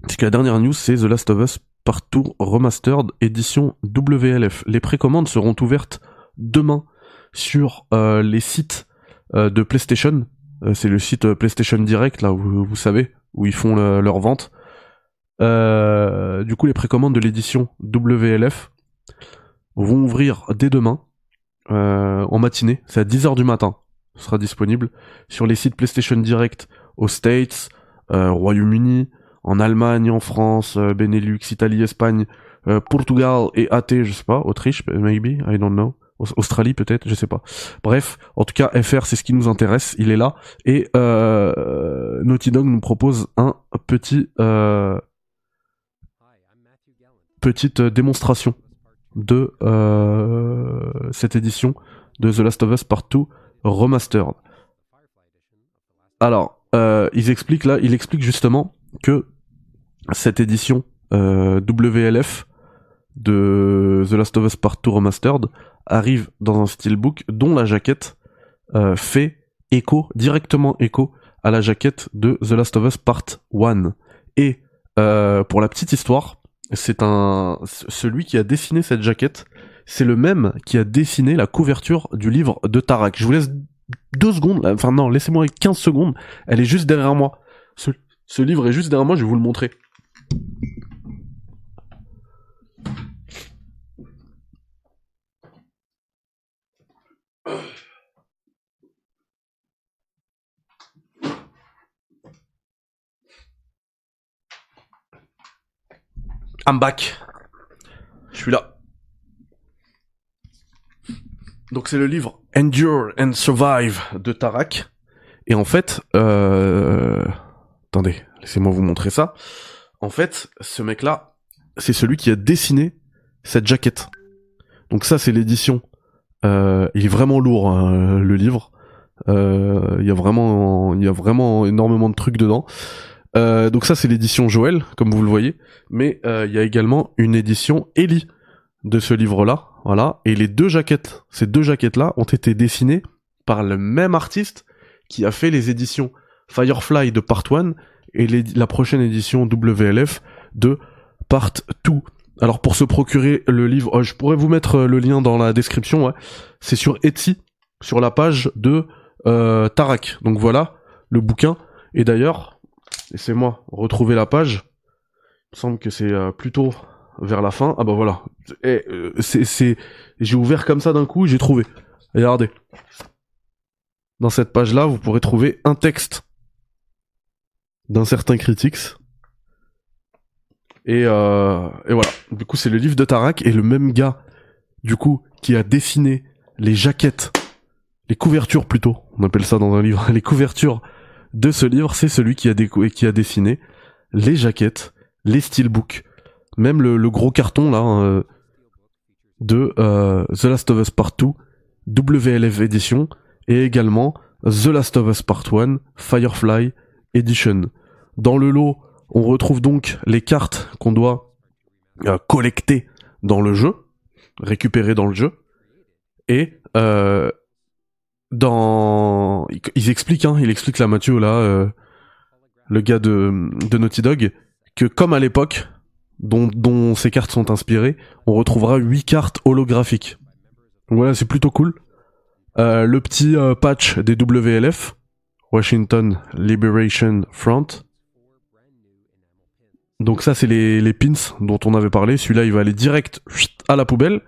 parce que la dernière news c'est The Last of Us Partout Remastered édition WLF. Les précommandes seront ouvertes demain sur euh, les sites euh, de PlayStation. Euh, c'est le site euh, PlayStation Direct là, où vous savez, où ils font le- leur vente. Euh, du coup, les précommandes de l'édition WLF vont ouvrir dès demain euh, en matinée. C'est à 10h du matin. sera disponible sur les sites PlayStation Direct aux States, euh, Royaume-Uni, en Allemagne, en France, Benelux, Italie, Espagne, Portugal et AT, je sais pas, Autriche, maybe, I don't know. Aus- Australie peut-être, je sais pas. Bref, en tout cas, FR, c'est ce qui nous intéresse, il est là. Et euh, Naughty Dog nous propose un petit euh, petite démonstration de euh, cette édition de The Last of Us Part 2 Remastered. Alors, ils expliquent là, il explique justement que cette édition WLF de The Last of Us Part 2 Remastered arrive dans un steelbook dont la jaquette euh, fait écho, directement écho à la jaquette de The Last of Us Part 1. Et euh, pour la petite histoire, c'est un celui qui a dessiné cette jaquette, c'est le même qui a dessiné la couverture du livre de Tarak. Je vous laisse deux secondes, enfin non, laissez-moi 15 secondes, elle est juste derrière moi. Ce, ce livre est juste derrière moi, je vais vous le montrer. I'm back. Je suis là. Donc c'est le livre Endure and Survive de Tarak. Et en fait, euh... attendez, laissez-moi vous montrer ça. En fait, ce mec-là, c'est celui qui a dessiné cette jaquette. Donc ça, c'est l'édition. Euh, il est vraiment lourd hein, le livre. Euh, Il y a vraiment, il y a vraiment énormément de trucs dedans. Euh, donc ça, c'est l'édition Joël, comme vous le voyez. Mais euh, il y a également une édition Ellie de ce livre-là. Voilà. Et les deux jaquettes, ces deux jaquettes-là, ont été dessinées par le même artiste qui a fait les éditions Firefly de Part 1 et la prochaine édition WLF de Part 2. Alors pour se procurer le livre, euh, je pourrais vous mettre euh, le lien dans la description. ouais. C'est sur Etsy, sur la page de Tarak. Donc voilà le bouquin. Et d'ailleurs, laissez-moi retrouver la page. Il me semble que c'est euh, plutôt vers la fin. Ah bah voilà. Eh, euh, c'est, c'est, j'ai ouvert comme ça d'un coup, j'ai trouvé. Regardez. Dans cette page-là, vous pourrez trouver un texte d'un certain Critics. Et, euh, et voilà. Du coup, c'est le livre de Tarak et le même gars, du coup, qui a dessiné les jaquettes, les couvertures plutôt, on appelle ça dans un livre, les couvertures de ce livre, c'est celui qui a, qui a dessiné les jaquettes, les steelbooks, même le, le gros carton là euh, de euh, The Last of Us Part 2, WLF Edition, et également The Last of Us Part 1, Firefly Edition. Dans le lot, on retrouve donc les cartes qu'on doit euh, collecter dans le jeu, récupérer dans le jeu, et euh, dans ils expliquent hein, il explique là Mathieu là euh, le gars de, de Naughty Dog que comme à l'époque dont, dont ces cartes sont inspirées on retrouvera huit cartes holographiques. Voilà c'est plutôt cool. Euh, le petit euh, patch des WLF Washington Liberation Front. Donc ça c'est les, les pins dont on avait parlé. Celui-là il va aller direct à la poubelle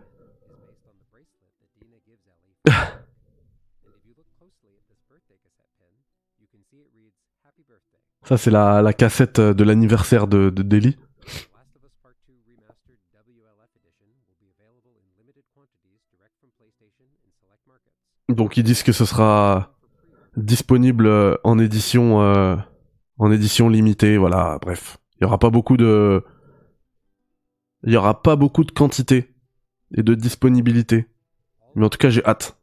Ça, c'est la, la cassette euh, de l'anniversaire de, de Delhi. Donc, ils disent que ce sera disponible euh, en édition, euh, en édition limitée. Voilà, bref. Il y aura pas beaucoup de, il y aura pas beaucoup de quantité et de disponibilité. Mais en tout cas, j'ai hâte.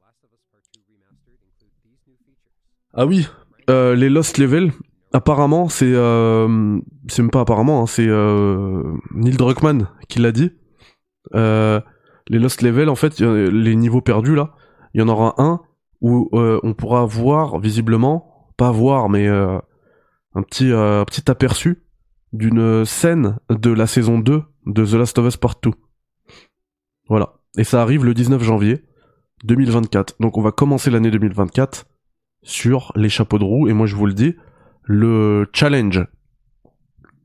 Ah oui, euh, les Lost Level, apparemment, c'est euh, c'est même pas apparemment, hein, c'est euh, Neil Druckmann qui l'a dit. Euh, les Lost Level, en fait, les niveaux perdus là, il y en aura un où on pourra voir visiblement, pas voir, mais un petit petit aperçu d'une scène de la saison 2 de The Last of Us Part 2. Voilà. Et ça arrive le 19 janvier 2024. Donc on va commencer l'année 2024 sur les chapeaux de roue. Et moi je vous le dis, le challenge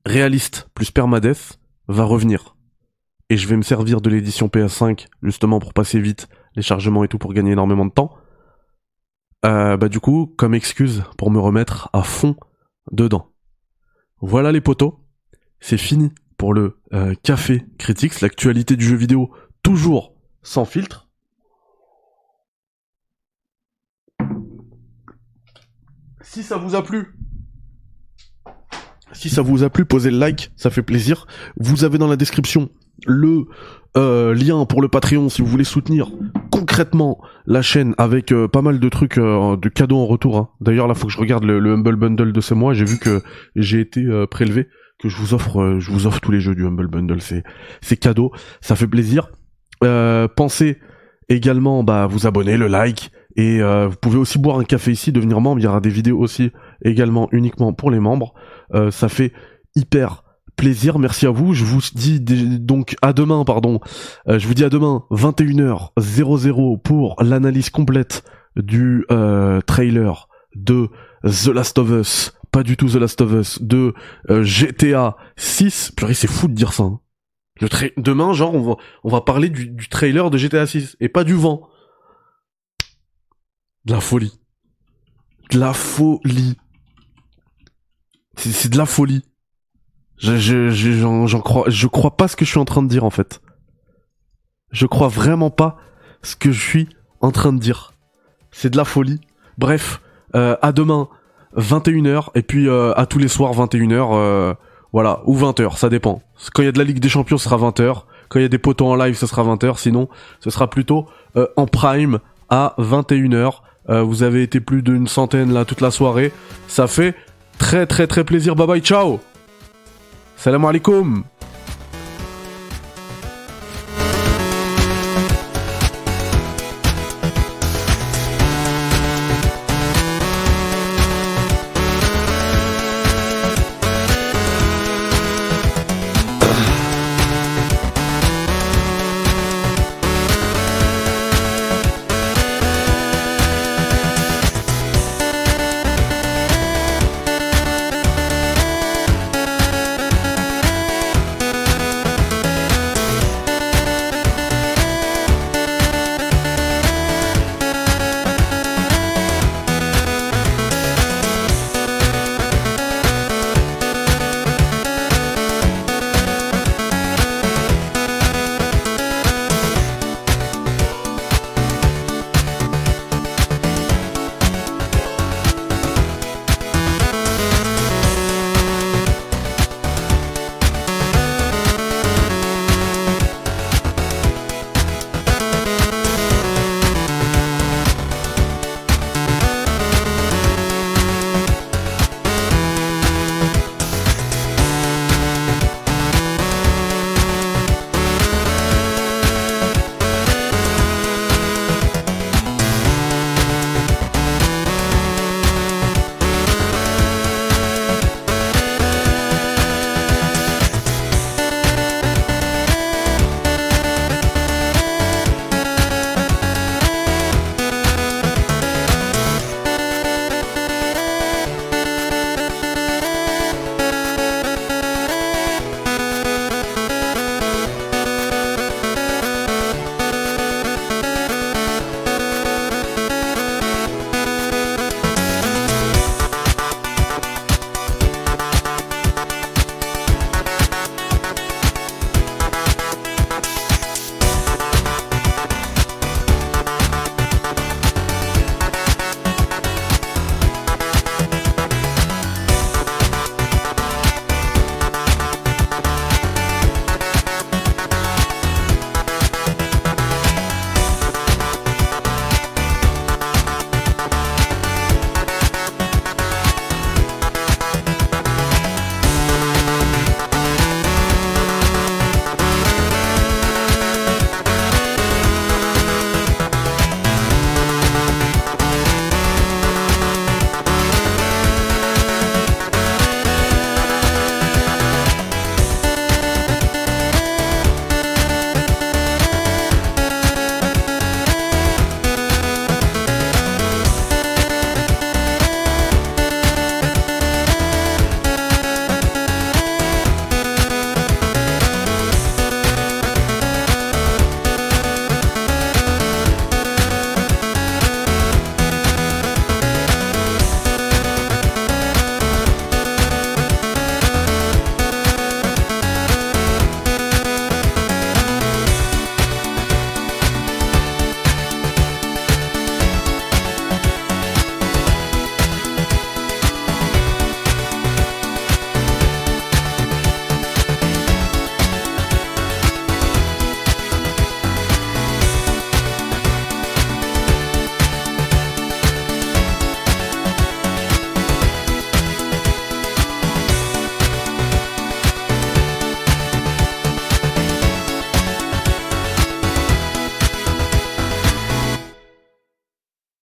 réaliste plus permadeath va revenir. Et je vais me servir de l'édition PS5 justement pour passer vite les chargements et tout pour gagner énormément de temps. euh, bah du coup, comme excuse pour me remettre à fond dedans. Voilà les potos, c'est fini pour le euh, Café Critics, l'actualité du jeu vidéo toujours sans filtre. Si ça vous a plu, si ça vous a plu, posez le like, ça fait plaisir. Vous avez dans la description le euh, lien pour le Patreon si vous voulez soutenir concrètement la chaîne avec euh, pas mal de trucs euh, de cadeaux en retour. hein. D'ailleurs là faut que je regarde le, le Humble Bundle de ce mois. J'ai vu que j'ai été prélevé, que je vous offre, je vous offre tous les jeux du Humble Bundle. C'est c'est cadeau, ça fait plaisir. Pensez également bah vous abonner, le like et vous pouvez aussi boire un café ici, devenir membre. Il y aura des vidéos aussi également uniquement pour les membres. Euh, ça fait hyper plaisir. Merci à vous. Je vous dis donc à demain, pardon. Euh, je vous dis à demain 21h00 pour l'analyse complète du euh, trailer de The Last of Us. Pas du tout The Last of Us de euh, GTA 6. Purée, c'est fou de dire ça. hein. Le demain, genre, on va, on va parler du, du trailer de GTA 6 et pas du vent. De la folie. De la folie. C'est de la folie. Je, je, je, j'en, j'en crois, je crois pas ce que je suis en train de dire en fait. Je crois vraiment pas ce que je suis en train de dire. C'est de la folie. Bref, euh, à demain 21h et puis euh, à tous les soirs 21h euh, voilà ou 20h, ça dépend. Quand il y a de la Ligue des Champions, ce sera 20h. Quand il y a des potos en live, ce sera 20h. Sinon, ce sera plutôt euh, en prime à 21h. Euh, vous avez été plus d'une centaine là toute la soirée. Ça fait très très très plaisir. Bye bye, ciao. Salam alaikum.